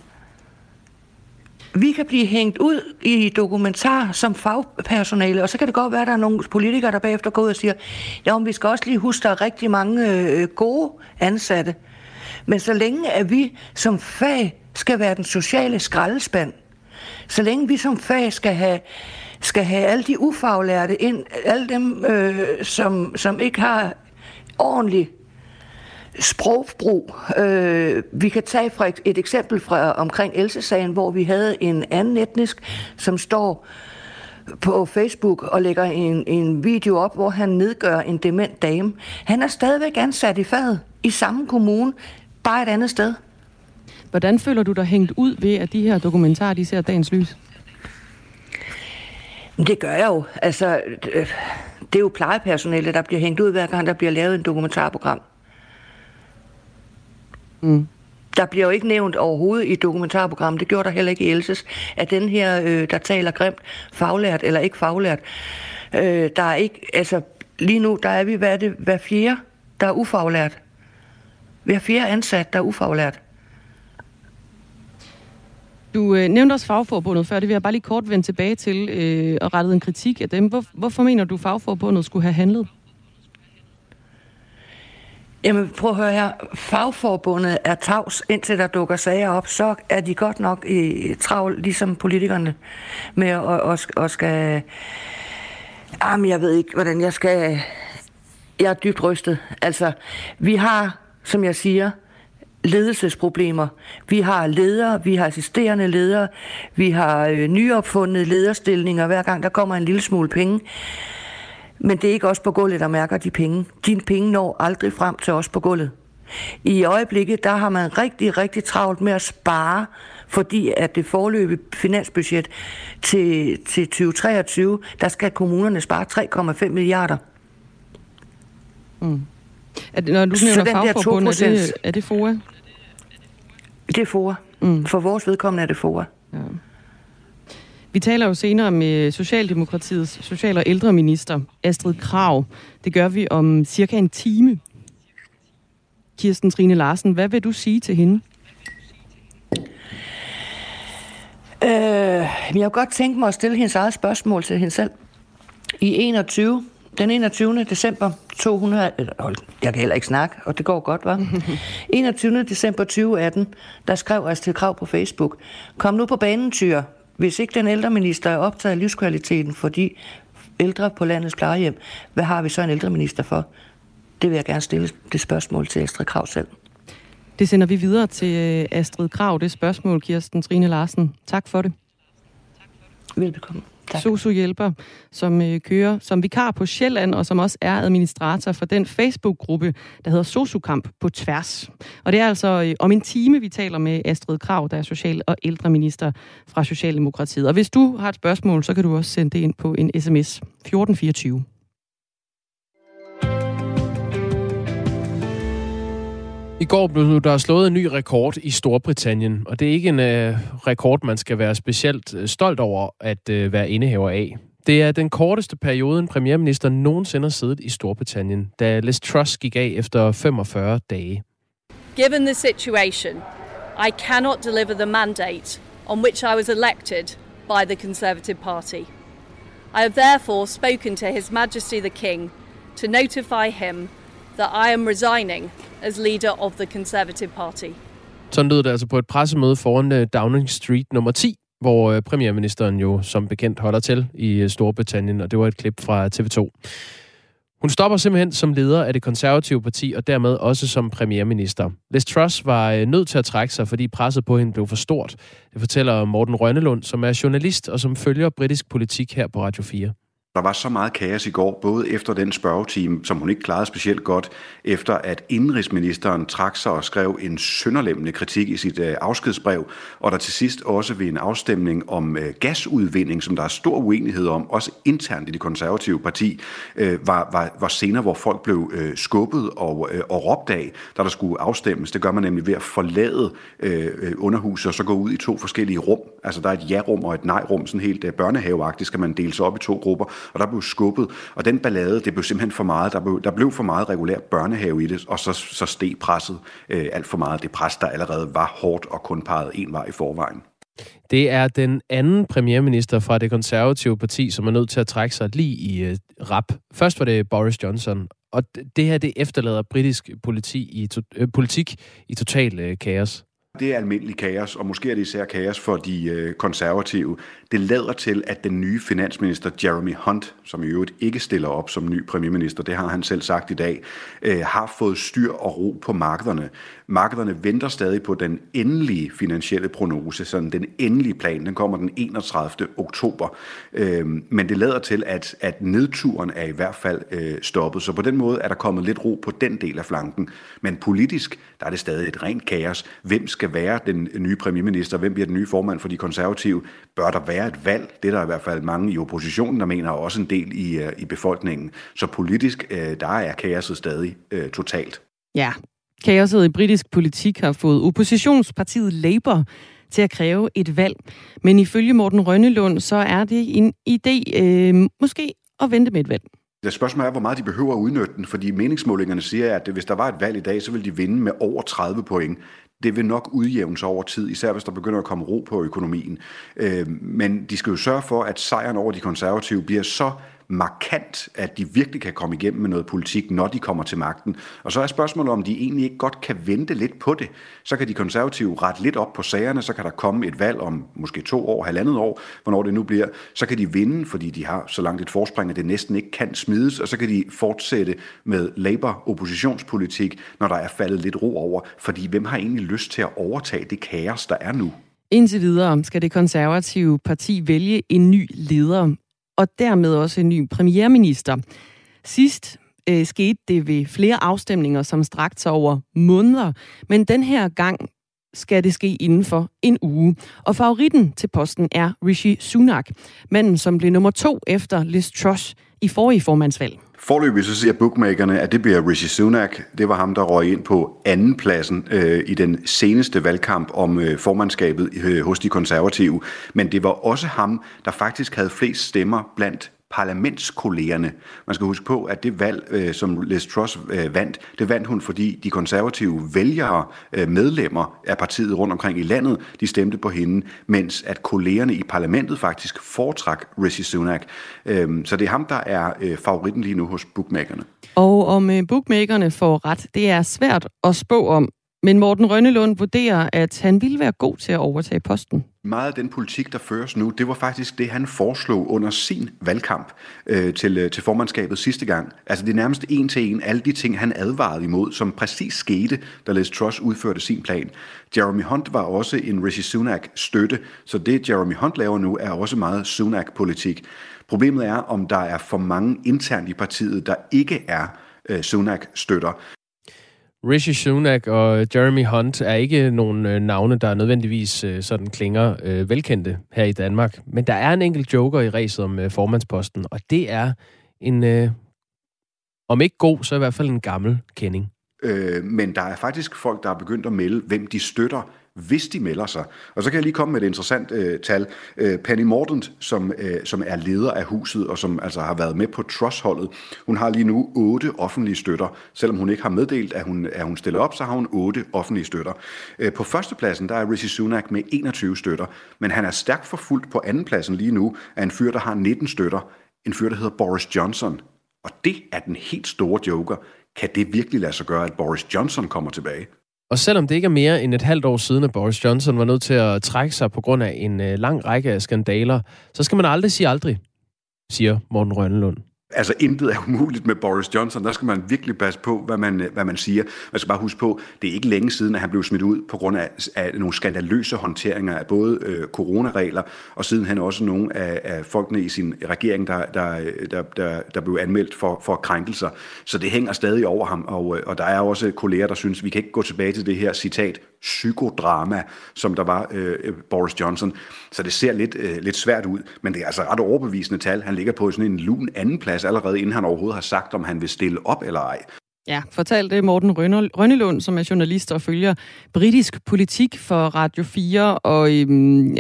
Speaker 10: Vi kan blive hængt ud i dokumentar som fagpersonale, og så kan det godt være, at der er nogle politikere, der bagefter går ud og siger, ja, men vi skal også lige huske, at der er rigtig mange øh, gode ansatte. Men så længe at vi som fag skal være den sociale skraldespand, så længe vi som fag skal have, skal have alle de ufaglærte ind, alle dem, øh, som, som ikke har ordentlig sprogbrug. Øh, vi kan tage fra et, et eksempel fra omkring Else-sagen, hvor vi havde en anden etnisk, som står på Facebook og lægger en, en video op, hvor han nedgør en dement dame. Han er stadigvæk ansat i faget i samme kommune, bare et andet sted.
Speaker 1: Hvordan føler du dig hængt ud ved, at de her dokumentarer, de ser dagens lys?
Speaker 10: Det gør jeg jo. Altså, øh, det er jo plejepersonale, der bliver hængt ud, hver gang der bliver lavet en dokumentarprogram.
Speaker 1: Mm.
Speaker 10: Der bliver jo ikke nævnt overhovedet i et dokumentarprogram, det gjorde der heller ikke i Elses, at den her, øh, der taler grimt, faglært eller ikke faglært, øh, der er ikke, altså lige nu, der er vi, hvad er det, hver fjerde, der er ufaglært. Hver fjerde ansat, der er ufaglært.
Speaker 1: Du øh, nævnte også fagforbundet før, det vil jeg bare lige kort vende tilbage til øh, og rette en kritik af dem. Hvor, hvorfor mener du, fagforbundet skulle have handlet?
Speaker 10: Jamen prøv at høre her, fagforbundet er tavs, indtil der dukker sager op, så er de godt nok i travl, ligesom politikerne, med at, og, og skal... Jamen, jeg ved ikke, hvordan jeg skal... Jeg er dybt rystet. Altså, vi har, som jeg siger, ledelsesproblemer. Vi har ledere, vi har assisterende ledere, vi har øh, nyopfundne lederstillinger, hver gang der kommer en lille smule penge. Men det er ikke os på gulvet, der mærker de penge. Dine penge når aldrig frem til os på gulvet. I øjeblikket, der har man rigtig, rigtig travlt med at spare, fordi at det forløbe finansbudget til, til 2023, der skal kommunerne spare 3,5 milliarder.
Speaker 1: Mm. Er det, når du
Speaker 10: Så
Speaker 1: nævner
Speaker 10: den der
Speaker 1: fagforbundet, er det,
Speaker 10: 2%.
Speaker 1: er det FOA?
Speaker 10: Det er FOA.
Speaker 1: Mm.
Speaker 10: For vores vedkommende er det FOA.
Speaker 1: Ja. Vi taler jo senere med Socialdemokratiets social- og ældreminister, Astrid Krav. Det gør vi om cirka en time. Kirsten Trine Larsen, hvad vil du sige til hende?
Speaker 10: Øh, jeg kunne godt tænke mig at stille hendes eget spørgsmål til hende selv. I 21, den 21. december 200, eller, hold, jeg kan heller ikke snakke, og det går godt, var. 21. december 2018, der skrev Astrid Krav på Facebook, kom nu på banen, tyr. Hvis ikke den ældreminister er optaget af livskvaliteten for de ældre på landets plejehjem, hvad har vi så en ældreminister for? Det vil jeg gerne stille det spørgsmål til Astrid Krav selv.
Speaker 1: Det sender vi videre til øh, Astrid Krav, det spørgsmål, Kirsten Trine Larsen. Tak for det.
Speaker 10: Velbekomme
Speaker 1: sociohjælper, som øh, kører som vikar på Sjælland, og som også er administrator for den Facebook-gruppe, der hedder Sosukamp på tværs. Og det er altså øh, om en time, vi taler med Astrid Krav, der er social- og ældreminister fra Socialdemokratiet. Og hvis du har et spørgsmål, så kan du også sende det ind på en sms 1424.
Speaker 2: I går blev der slået en ny rekord i Storbritannien, og det er ikke en øh, rekord, man skal være specielt øh, stolt over at øh, være indehaver af. Det er den korteste periode, en premierminister nogensinde har siddet i Storbritannien, da Liz Truss gik af efter 45 dage.
Speaker 11: Given the situation, I cannot deliver the mandate on which I was elected by the Conservative Party. I have therefore spoken to His Majesty the King to notify him that I am resigning as leader of the Conservative Party.
Speaker 2: Sådan lød det altså på et pressemøde foran øh, Downing Street nummer 10, hvor øh, premierministeren jo som bekendt holder til i øh, Storbritannien, og det var et klip fra TV2. Hun stopper simpelthen som leder af det konservative parti, og dermed også som premierminister. Liz Truss var nødt til at trække sig, fordi presset på hende blev for stort. Det fortæller Morten Rønnelund, som er journalist og som følger britisk politik her på Radio 4.
Speaker 12: Der var så meget kaos i går, både efter den spørgetime, som hun ikke klarede specielt godt, efter at indrigsministeren trak sig og skrev en sønderlemmende kritik i sit øh, afskedsbrev, og der til sidst også ved en afstemning om øh, gasudvinding, som der er stor uenighed om, også internt i det konservative parti, øh, var, var, var scener, hvor folk blev skubbet og, og råbt af, da der skulle afstemmes. Det gør man nemlig ved at forlade underhuset og så gå ud i to forskellige rum. Altså der er et ja-rum og et nej-rum, sådan helt børnehaveagtigt skal man dele sig op i to grupper og der blev skubbet, og den ballade, det blev simpelthen for meget, der blev, der blev for meget regulær børnehave i det, og så, så steg presset øh, alt for meget, det pres, der allerede var hårdt og kun pegede en vej i forvejen.
Speaker 2: Det er den anden premierminister fra det konservative parti, som er nødt til at trække sig lige i øh, rap. Først var det Boris Johnson, og det her det efterlader britisk politi i to, øh, politik i total øh, kaos.
Speaker 12: Det er almindelig kaos, og måske er det især kaos for de øh, konservative. Det lader til, at den nye finansminister Jeremy Hunt, som i øvrigt ikke stiller op som ny premierminister, det har han selv sagt i dag, øh, har fået styr og ro på markederne. Markederne venter stadig på den endelige finansielle prognose, sådan den endelige plan, den kommer den 31. oktober. Øh, men det lader til, at, at nedturen er i hvert fald øh, stoppet. Så på den måde er der kommet lidt ro på den del af flanken. Men politisk, der er det stadig et rent kaos. Hvem skal være den nye premierminister? Hvem bliver den nye formand for de konservative? Bør der være et valg? Det er der i hvert fald mange i oppositionen, der mener, og også en del i, øh, i befolkningen. Så politisk, øh, der er kaoset stadig øh, totalt.
Speaker 1: Ja, kaoset i britisk politik har fået oppositionspartiet Labour til at kræve et valg. Men ifølge Morten Rønnelund, så er det en idé øh, måske at vente med et valg.
Speaker 12: Det spørgsmål er, hvor meget de behøver at udnytte den, fordi meningsmålingerne siger, at hvis der var et valg i dag, så ville de vinde med over 30 point det vil nok udjævnes over tid, især hvis der begynder at komme ro på økonomien. Øh, men de skal jo sørge for, at sejren over de konservative bliver så markant, at de virkelig kan komme igennem med noget politik, når de kommer til magten. Og så er spørgsmålet, om de egentlig ikke godt kan vente lidt på det. Så kan de konservative rette lidt op på sagerne, så kan der komme et valg om måske to år, halvandet år, hvornår det nu bliver. Så kan de vinde, fordi de har så langt et forspring, at det næsten ikke kan smides, og så kan de fortsætte med Labour-oppositionspolitik, når der er faldet lidt ro over. Fordi hvem har egentlig lyst til at overtage det kaos, der er nu?
Speaker 1: Indtil videre skal det konservative parti vælge en ny leder og dermed også en ny premierminister. Sidst øh, skete det ved flere afstemninger, som strakte sig over måneder, men den her gang skal det ske inden for en uge. Og favoritten til posten er Rishi Sunak, manden som blev nummer to efter Liz Truss i forrige formandsvalg.
Speaker 12: Forløbig så siger bookmakerne, at det bliver Rishi Sunak. Det var ham, der røg ind på andenpladsen øh, i den seneste valgkamp om øh, formandskabet øh, hos de konservative. Men det var også ham, der faktisk havde flest stemmer blandt parlamentskollegerne. Man skal huske på, at det valg, øh, som Liz Truss øh, vandt, det vandt hun, fordi de konservative vælgere, øh, medlemmer af partiet rundt omkring i landet, de stemte på hende, mens at kollegerne i parlamentet faktisk foretrak Rishi Sunak. Øh, så det er ham, der er øh, favoritten lige nu hos bookmakerne.
Speaker 1: Og om øh, bookmakerne får ret, det er svært at spå om, men Morten Rønnelund vurderer, at han ville være god til at overtage posten.
Speaker 12: Meget af den politik, der føres nu, det var faktisk det, han foreslog under sin valgkamp øh, til, øh, til formandskabet sidste gang. Altså det er nærmest en til en alle de ting, han advarede imod, som præcis skete, da Liz Truss udførte sin plan. Jeremy Hunt var også en Rishi Sunak-støtte, så det Jeremy Hunt laver nu er også meget Sunak-politik. Problemet er, om der er for mange internt i partiet, der ikke er øh, Sunak-støtter.
Speaker 2: Rishi Sunak og Jeremy Hunt er ikke nogen øh, navne, der nødvendigvis øh, sådan klinger øh, velkendte her i Danmark. Men der er en enkelt joker i ræset om øh, formandsposten, og det er en, øh, om ikke god, så i hvert fald en gammel kending.
Speaker 12: Øh, men der er faktisk folk, der er begyndt at melde, hvem de støtter hvis de melder sig. Og så kan jeg lige komme med et interessant øh, tal. Øh, Penny Mordaunt, som, øh, som er leder af huset, og som altså har været med på Truss-holdet, hun har lige nu otte offentlige støtter. Selvom hun ikke har meddelt, at hun, at hun stiller op, så har hun otte offentlige støtter. Øh, på førstepladsen, der er Rishi Sunak med 21 støtter, men han er stærkt forfulgt på andenpladsen lige nu af en fyr, der har 19 støtter. En fyr, der hedder Boris Johnson. Og det er den helt store joker. Kan det virkelig lade sig gøre, at Boris Johnson kommer tilbage?
Speaker 2: Og selvom det ikke er mere end et halvt år siden, at Boris Johnson var nødt til at trække sig på grund af en øh, lang række af skandaler, så skal man aldrig sige aldrig, siger Morten Rønnelund.
Speaker 12: Altså, intet er umuligt med Boris Johnson. Der skal man virkelig passe på, hvad man, øh, hvad man siger. Man skal bare huske på, det er ikke længe siden, at han blev smidt ud på grund af, af nogle skandaløse håndteringer af både øh, coronaregler, og sidenhen også nogle af, af folkene i sin regering, der, der, øh, der, der, der blev anmeldt for, for krænkelser. Så det hænger stadig over ham, og, øh, og der er også kolleger, der synes, vi kan ikke gå tilbage til det her citat, psykodrama, som der var øh, Boris Johnson. Så det ser lidt, øh, lidt svært ud, men det er altså ret overbevisende tal. Han ligger på sådan en lun anden plads allerede, inden han overhovedet har sagt, om han vil stille op eller ej.
Speaker 1: Ja, fortalte øh, Morten Rønnelund, som er journalist og følger britisk politik for Radio 4. Og øhm,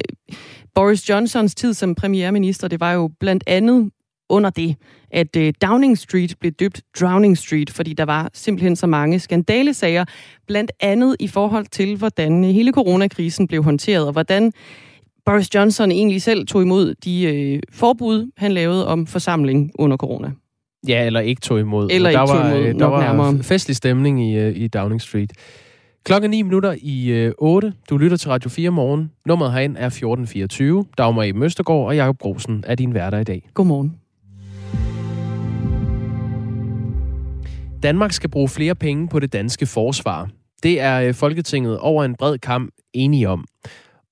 Speaker 1: Boris Johnsons tid som premierminister, det var jo blandt andet under det, at øh, Downing Street blev døbt Drowning Street, fordi der var simpelthen så mange skandalesager, blandt andet i forhold til, hvordan øh, hele coronakrisen blev håndteret, og hvordan Boris Johnson egentlig selv tog imod de øh, forbud, han lavede om forsamling under corona.
Speaker 2: Ja, eller ikke tog imod.
Speaker 1: Eller
Speaker 2: der
Speaker 1: ikke tog
Speaker 2: var,
Speaker 1: imod,
Speaker 2: der var nærmere. festlig stemning i, i Downing Street. Klokken 9 minutter i 8. Du lytter til Radio 4 morgen. Nummeret herind er 1424. Dagmar i Møstergaard og Jakob Grosen er din værter i dag.
Speaker 1: Godmorgen.
Speaker 2: Danmark skal bruge flere penge på det danske forsvar. Det er øh, Folketinget over en bred kamp enige om.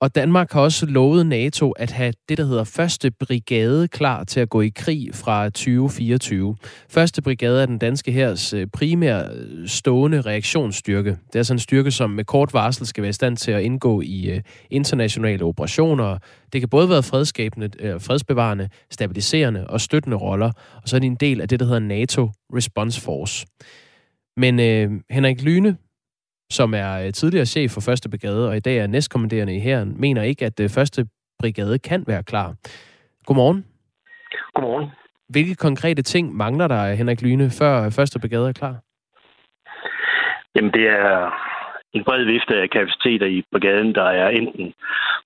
Speaker 2: Og Danmark har også lovet NATO at have det, der hedder første brigade klar til at gå i krig fra 2024. Første brigade er den danske hærs øh, primære øh, stående reaktionsstyrke. Det er sådan altså en styrke, som med kort varsel skal være i stand til at indgå i øh, internationale operationer. Det kan både være fredskabende, fredsbevarende, stabiliserende og støttende roller. Og så er det en del af det, der hedder NATO Response Force. Men øh, Henrik Lyne, som er øh, tidligere chef for første brigade og i dag er næstkommanderende i hæren, mener ikke, at øh, første brigade kan være klar. Godmorgen.
Speaker 13: Godmorgen.
Speaker 2: Hvilke konkrete ting mangler der, Henrik Lyne, før første brigade er klar?
Speaker 13: Jamen, det er en bred vifte af kapaciteter i brigaden, der er enten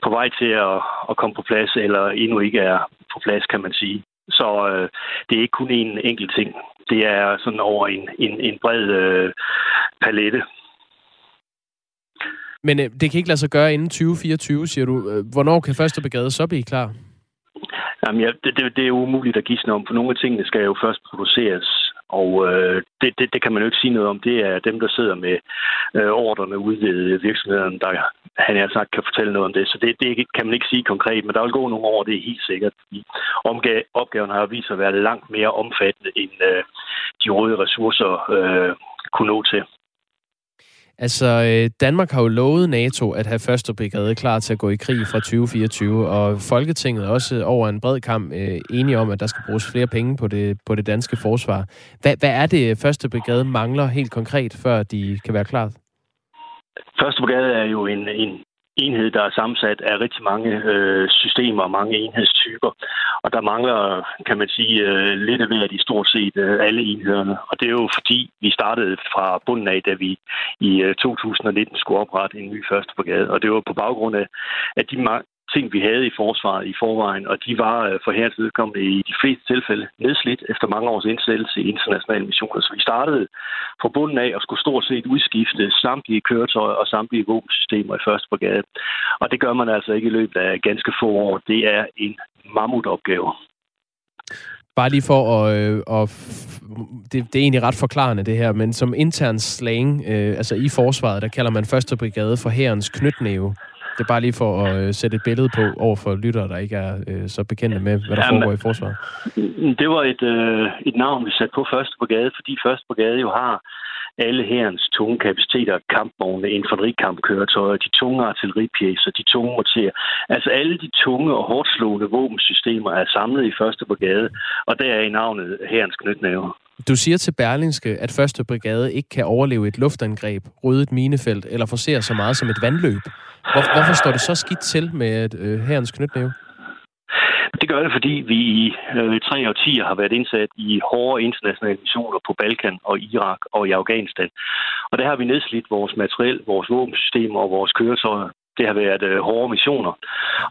Speaker 13: på vej til at, at komme på plads, eller endnu ikke er på plads, kan man sige. Så øh, det er ikke kun en enkelt ting. Det er sådan over en, en, en bred øh, palette.
Speaker 2: Men øh, det kan ikke lade sig gøre inden 2024, siger du. Øh, hvornår kan første brigade så blive klar?
Speaker 13: Jamen, ja, det, det, det er umuligt at gisne om, for nogle af tingene skal jo først produceres. Og øh, det, det, det kan man jo ikke sige noget om. Det er dem, der sidder med øh, ordrene ude ved virksomheden, der han har sagt kan fortælle noget om det. Så det, det kan man ikke sige konkret, men der vil gå nogle år, det er helt sikkert. Omga- opgaven har vist sig at være langt mere omfattende, end øh, de rådige ressourcer øh, kunne nå til.
Speaker 2: Altså, øh, Danmark har jo lovet NATO at have første brigade klar til at gå i krig fra 2024, og Folketinget er også over en bred kamp øh, enige om, at der skal bruges flere penge på det, på det danske forsvar. Hvad, hvad er det, første brigade mangler helt konkret, før de kan være klar?
Speaker 13: Første brigade er jo en, en enhed, der er sammensat af rigtig mange øh, systemer og mange enhedstyper. Og der mangler, kan man sige, øh, lidt af hvert i stort set øh, alle enhederne. Og det er jo fordi, vi startede fra bunden af, da vi i øh, 2019 skulle oprette en ny første brigade. Og det var på baggrund af, at de ting, vi havde i forsvaret i forvejen, og de var øh, for herrens vedkommende i de fleste tilfælde nedslidt efter mange års indsættelse i internationale missioner. Så vi startede fra bunden af og skulle stort set udskifte samtlige køretøjer og samtlige våbensystemer i første brigade. Og det gør man altså ikke i løbet af ganske få år. Det er en mammutopgave.
Speaker 2: Bare lige for at... Øh, at det, det er egentlig ret forklarende, det her, men som intern slang, øh, altså i forsvaret, der kalder man første brigade for herrens knytnæve. Det er bare lige for at øh, sætte et billede på over for lyttere, der ikke er øh, så bekendte med, hvad der Jamen, foregår i forsvaret.
Speaker 13: Det var et, øh, et navn, vi satte på første brigade, fordi første brigade jo har alle herrens tunge kapaciteter, kampvogne, infanterikampkøretøjer, de tunge artilleripjæser, de tunge morterer. Altså alle de tunge og hårdt slående våbensystemer er samlet i første brigade, og der er i navnet herrens knytnæve.
Speaker 2: Du siger til Berlingske, at første brigade ikke kan overleve et luftangreb, rydde et minefelt eller forsere så meget som et vandløb. Hvor, hvorfor står det så skidt til med øh, herrens knytnæve?
Speaker 13: Det gør det, fordi vi i øh, tre årtier har været indsat i hårde internationale missioner på Balkan og Irak og i Afghanistan. Og der har vi nedslidt vores materiel, vores våbensystemer og vores køretøjer. Det har været øh, hårde missioner.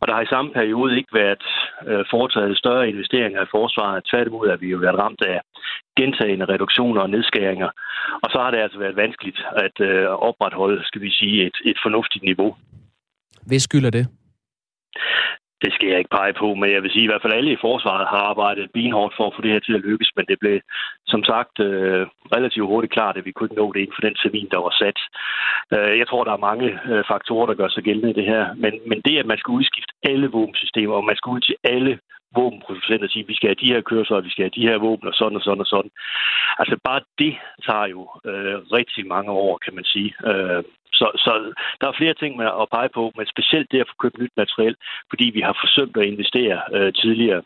Speaker 13: Og der har i samme periode ikke været øh, foretaget større investeringer i forsvaret. Tværtimod er vi jo været ramt af gentagende reduktioner og nedskæringer. Og så har det altså været vanskeligt at øh, opretholde, skal vi sige, et, et fornuftigt niveau.
Speaker 2: Hvad skylder det?
Speaker 13: Det skal jeg ikke pege på, men jeg vil sige, at i hvert fald alle i forsvaret har arbejdet benhårdt for at få det her til at lykkes, men det blev som sagt øh, relativt hurtigt klart, at vi kunne ikke nå det inden for den termin, der var sat. Øh, jeg tror, der er mange øh, faktorer, der gør sig gældende i det her, men, men det, at man skal udskifte alle våbensystemer, og man skal ud til alle våbenproducenter og sige, at vi skal have de her køretøjer, vi skal have de her våben, og sådan og sådan og sådan. Altså bare det tager jo øh, rigtig mange år, kan man sige. Øh, så, så der er flere ting med at pege på, men specielt det at få købt nyt materiel, fordi vi har forsømt at investere øh, tidligere.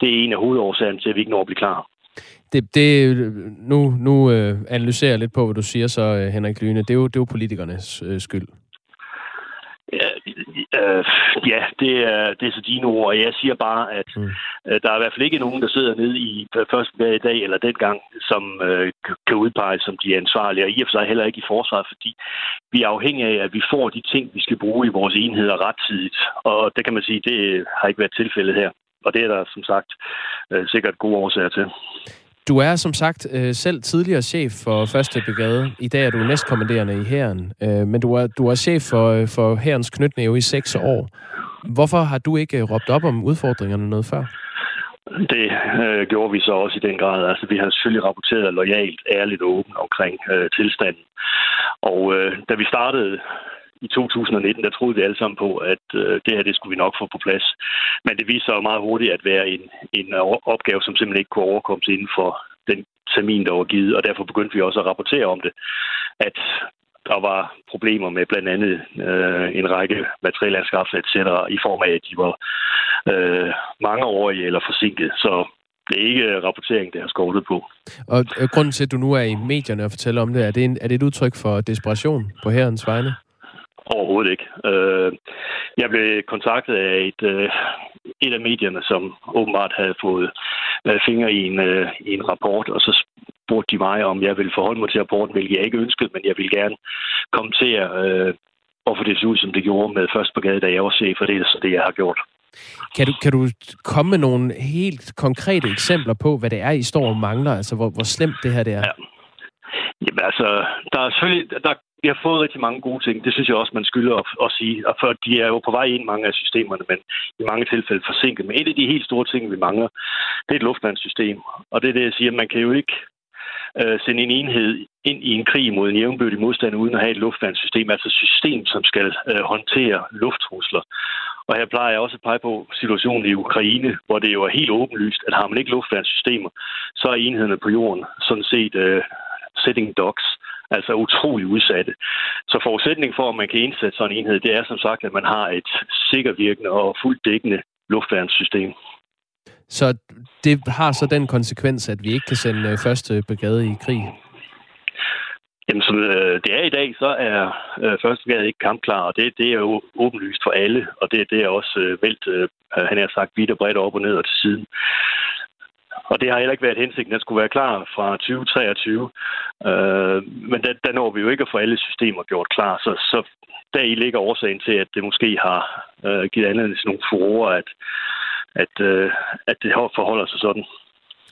Speaker 13: Det er en af hovedårsagerne til, at vi ikke når at blive klar.
Speaker 2: Det, det, nu nu øh, analyserer jeg lidt på, hvad du siger så, øh, Henrik Lyne. Det er jo, det er jo politikernes øh, skyld.
Speaker 13: Ja, øh, ja det, er, det er så dine ord, jeg siger bare, at mm. øh, der er i hvert fald ikke nogen, der sidder nede i første dag i dag eller dengang, som øh, kan udpeges som de ansvarlige, og i og for sig heller ikke i forsvaret, fordi vi er afhængige af, at vi får de ting, vi skal bruge i vores enheder rettidigt, og det kan man sige, det har ikke været tilfældet her. Og det er der som sagt øh, sikkert gode årsager til.
Speaker 2: Du er som sagt øh, selv tidligere chef for Første Brigade. I dag er du næstkommanderende i hæren, øh, men du er, du er chef for, øh, for hærens knytnæve i seks år. Hvorfor har du ikke øh, råbt op om udfordringerne noget før?
Speaker 13: Det øh, gjorde vi så også i den grad. Altså, vi har selvfølgelig rapporteret lojalt, ærligt og åbent omkring øh, tilstanden. Og øh, da vi startede i 2019, der troede vi alle sammen på, at øh, det her det skulle vi nok få på plads. Men det viste sig meget hurtigt at være en, en øh, opgave, som simpelthen ikke kunne overkommes inden for den termin, der var givet, og derfor begyndte vi også at rapportere om det, at der var problemer med blandt andet øh, en række materielanskaffelser etc. i form af, at de var øh, mangeårige eller forsinket. Så det er ikke øh, rapportering, det har skovlet på.
Speaker 2: Og øh, grunden til, at du nu er i medierne og fortæller om det, er det, en, er det et udtryk for desperation på herrens vegne?
Speaker 13: Overhovedet ikke. Øh, jeg blev kontaktet af et, øh, et af medierne, som åbenbart havde fået øh, fingre i en, i en rapport, og så spurgte de mig, om jeg ville forholde mig til rapporten, hvilket jeg ikke ønskede, men jeg ville gerne kommentere, øh, hvorfor det så ud, som det gjorde med første brigade, da jeg var chef, for det er så det, jeg har gjort.
Speaker 2: Kan du, kan du komme med nogle helt konkrete eksempler på, hvad det er, I står og mangler? Altså, hvor, hvor slemt det her det er? Ja.
Speaker 13: Jamen altså, der er selvfølgelig, der vi har fået rigtig mange gode ting. Det synes jeg også, man skylder at, at sige. Og for de er jo på vej ind mange af systemerne, men i mange tilfælde forsinket. Men et af de helt store ting, vi mangler, det er et luftvandssystem. Og det er det, jeg siger, man kan jo ikke øh, sende en enhed ind i en krig mod en jævnbyrdig modstand uden at have et luftvandssystem, altså et system, som skal øh, håndtere lufttrusler. Og her plejer jeg også at pege på situationen i Ukraine, hvor det jo er helt åbenlyst, at har man ikke luftværnssystemer, så er enhederne på jorden sådan set øh, sitting dogs altså utrolig udsatte. Så forudsætningen for, at man kan indsætte sådan en enhed, det er som sagt, at man har et sikkervirkende og fuldt dækkende luftværnssystem.
Speaker 2: Så det har så den konsekvens, at vi ikke kan sende øh, første brigade i krig?
Speaker 13: Jamen, som øh, det er i dag, så er øh, første brigade ikke kampklar, og det, det er jo åbenlyst for alle, og det, det er også øh, vælt, øh, han har sagt, vidt og bredt op og ned og til siden. Og det har heller ikke været hensigten. Den skulle være klar fra 2023. Øh, men der, der når vi jo ikke at få alle systemer gjort klar. Så, så der i ligger årsagen til, at det måske har øh, givet anledning til nogle furore, at, at, øh, at det forholder sig sådan.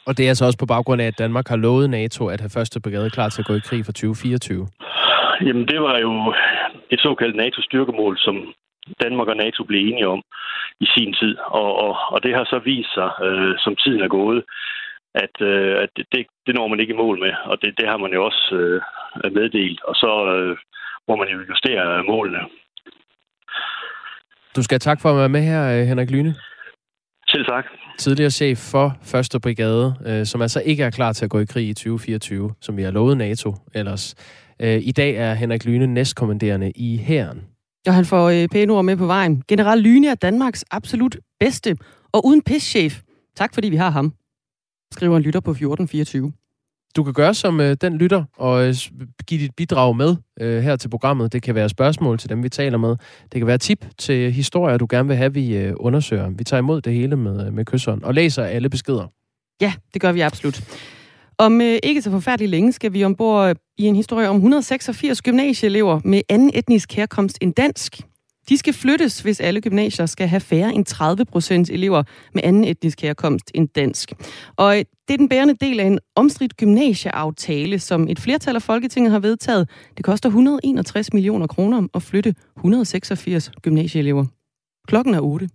Speaker 2: Og det er altså også på baggrund af, at Danmark har lovet NATO at have første brigade klar til at gå i krig for 2024.
Speaker 13: Jamen, det var jo et såkaldt NATO-styrkemål, som Danmark og NATO blev enige om i sin tid. Og, og, og det har så vist sig, øh, som tiden er gået, at, øh, at det, det når man ikke i mål med. Og det, det har man jo også øh, meddelt. Og så øh, må man jo justere målene.
Speaker 2: Du skal have tak for at være med her, Henrik Lyne.
Speaker 13: Selv tak.
Speaker 2: Tidligere chef for 1. Brigade, øh, som altså ikke er klar til at gå i krig i 2024, som vi har lovet NATO ellers. Øh, I dag er Henrik Lyne næstkommanderende i hæren.
Speaker 1: Og han får øh, pæne ord med på vejen. General Lyne er Danmarks absolut bedste, og uden pischef. Tak fordi vi har ham, skriver en lytter på 1424.
Speaker 2: Du kan gøre som øh, den lytter og øh, give dit bidrag med øh, her til programmet. Det kan være spørgsmål til dem, vi taler med. Det kan være tip til historier, du gerne vil have, vi øh, undersøger. Vi tager imod det hele med, øh, med kysseren og læser alle beskeder.
Speaker 1: Ja, det gør vi absolut. Om øh, ikke så forfærdeligt længe skal vi ombord øh, i en historie om 186 gymnasieelever med anden etnisk herkomst end dansk. De skal flyttes, hvis alle gymnasier skal have færre end 30 procent elever med anden etnisk herkomst end dansk. Og øh, det er den bærende del af en omstridt gymnasieaftale, som et flertal af Folketinget har vedtaget. Det koster 161 millioner kroner at flytte 186 gymnasieelever. Klokken er 8.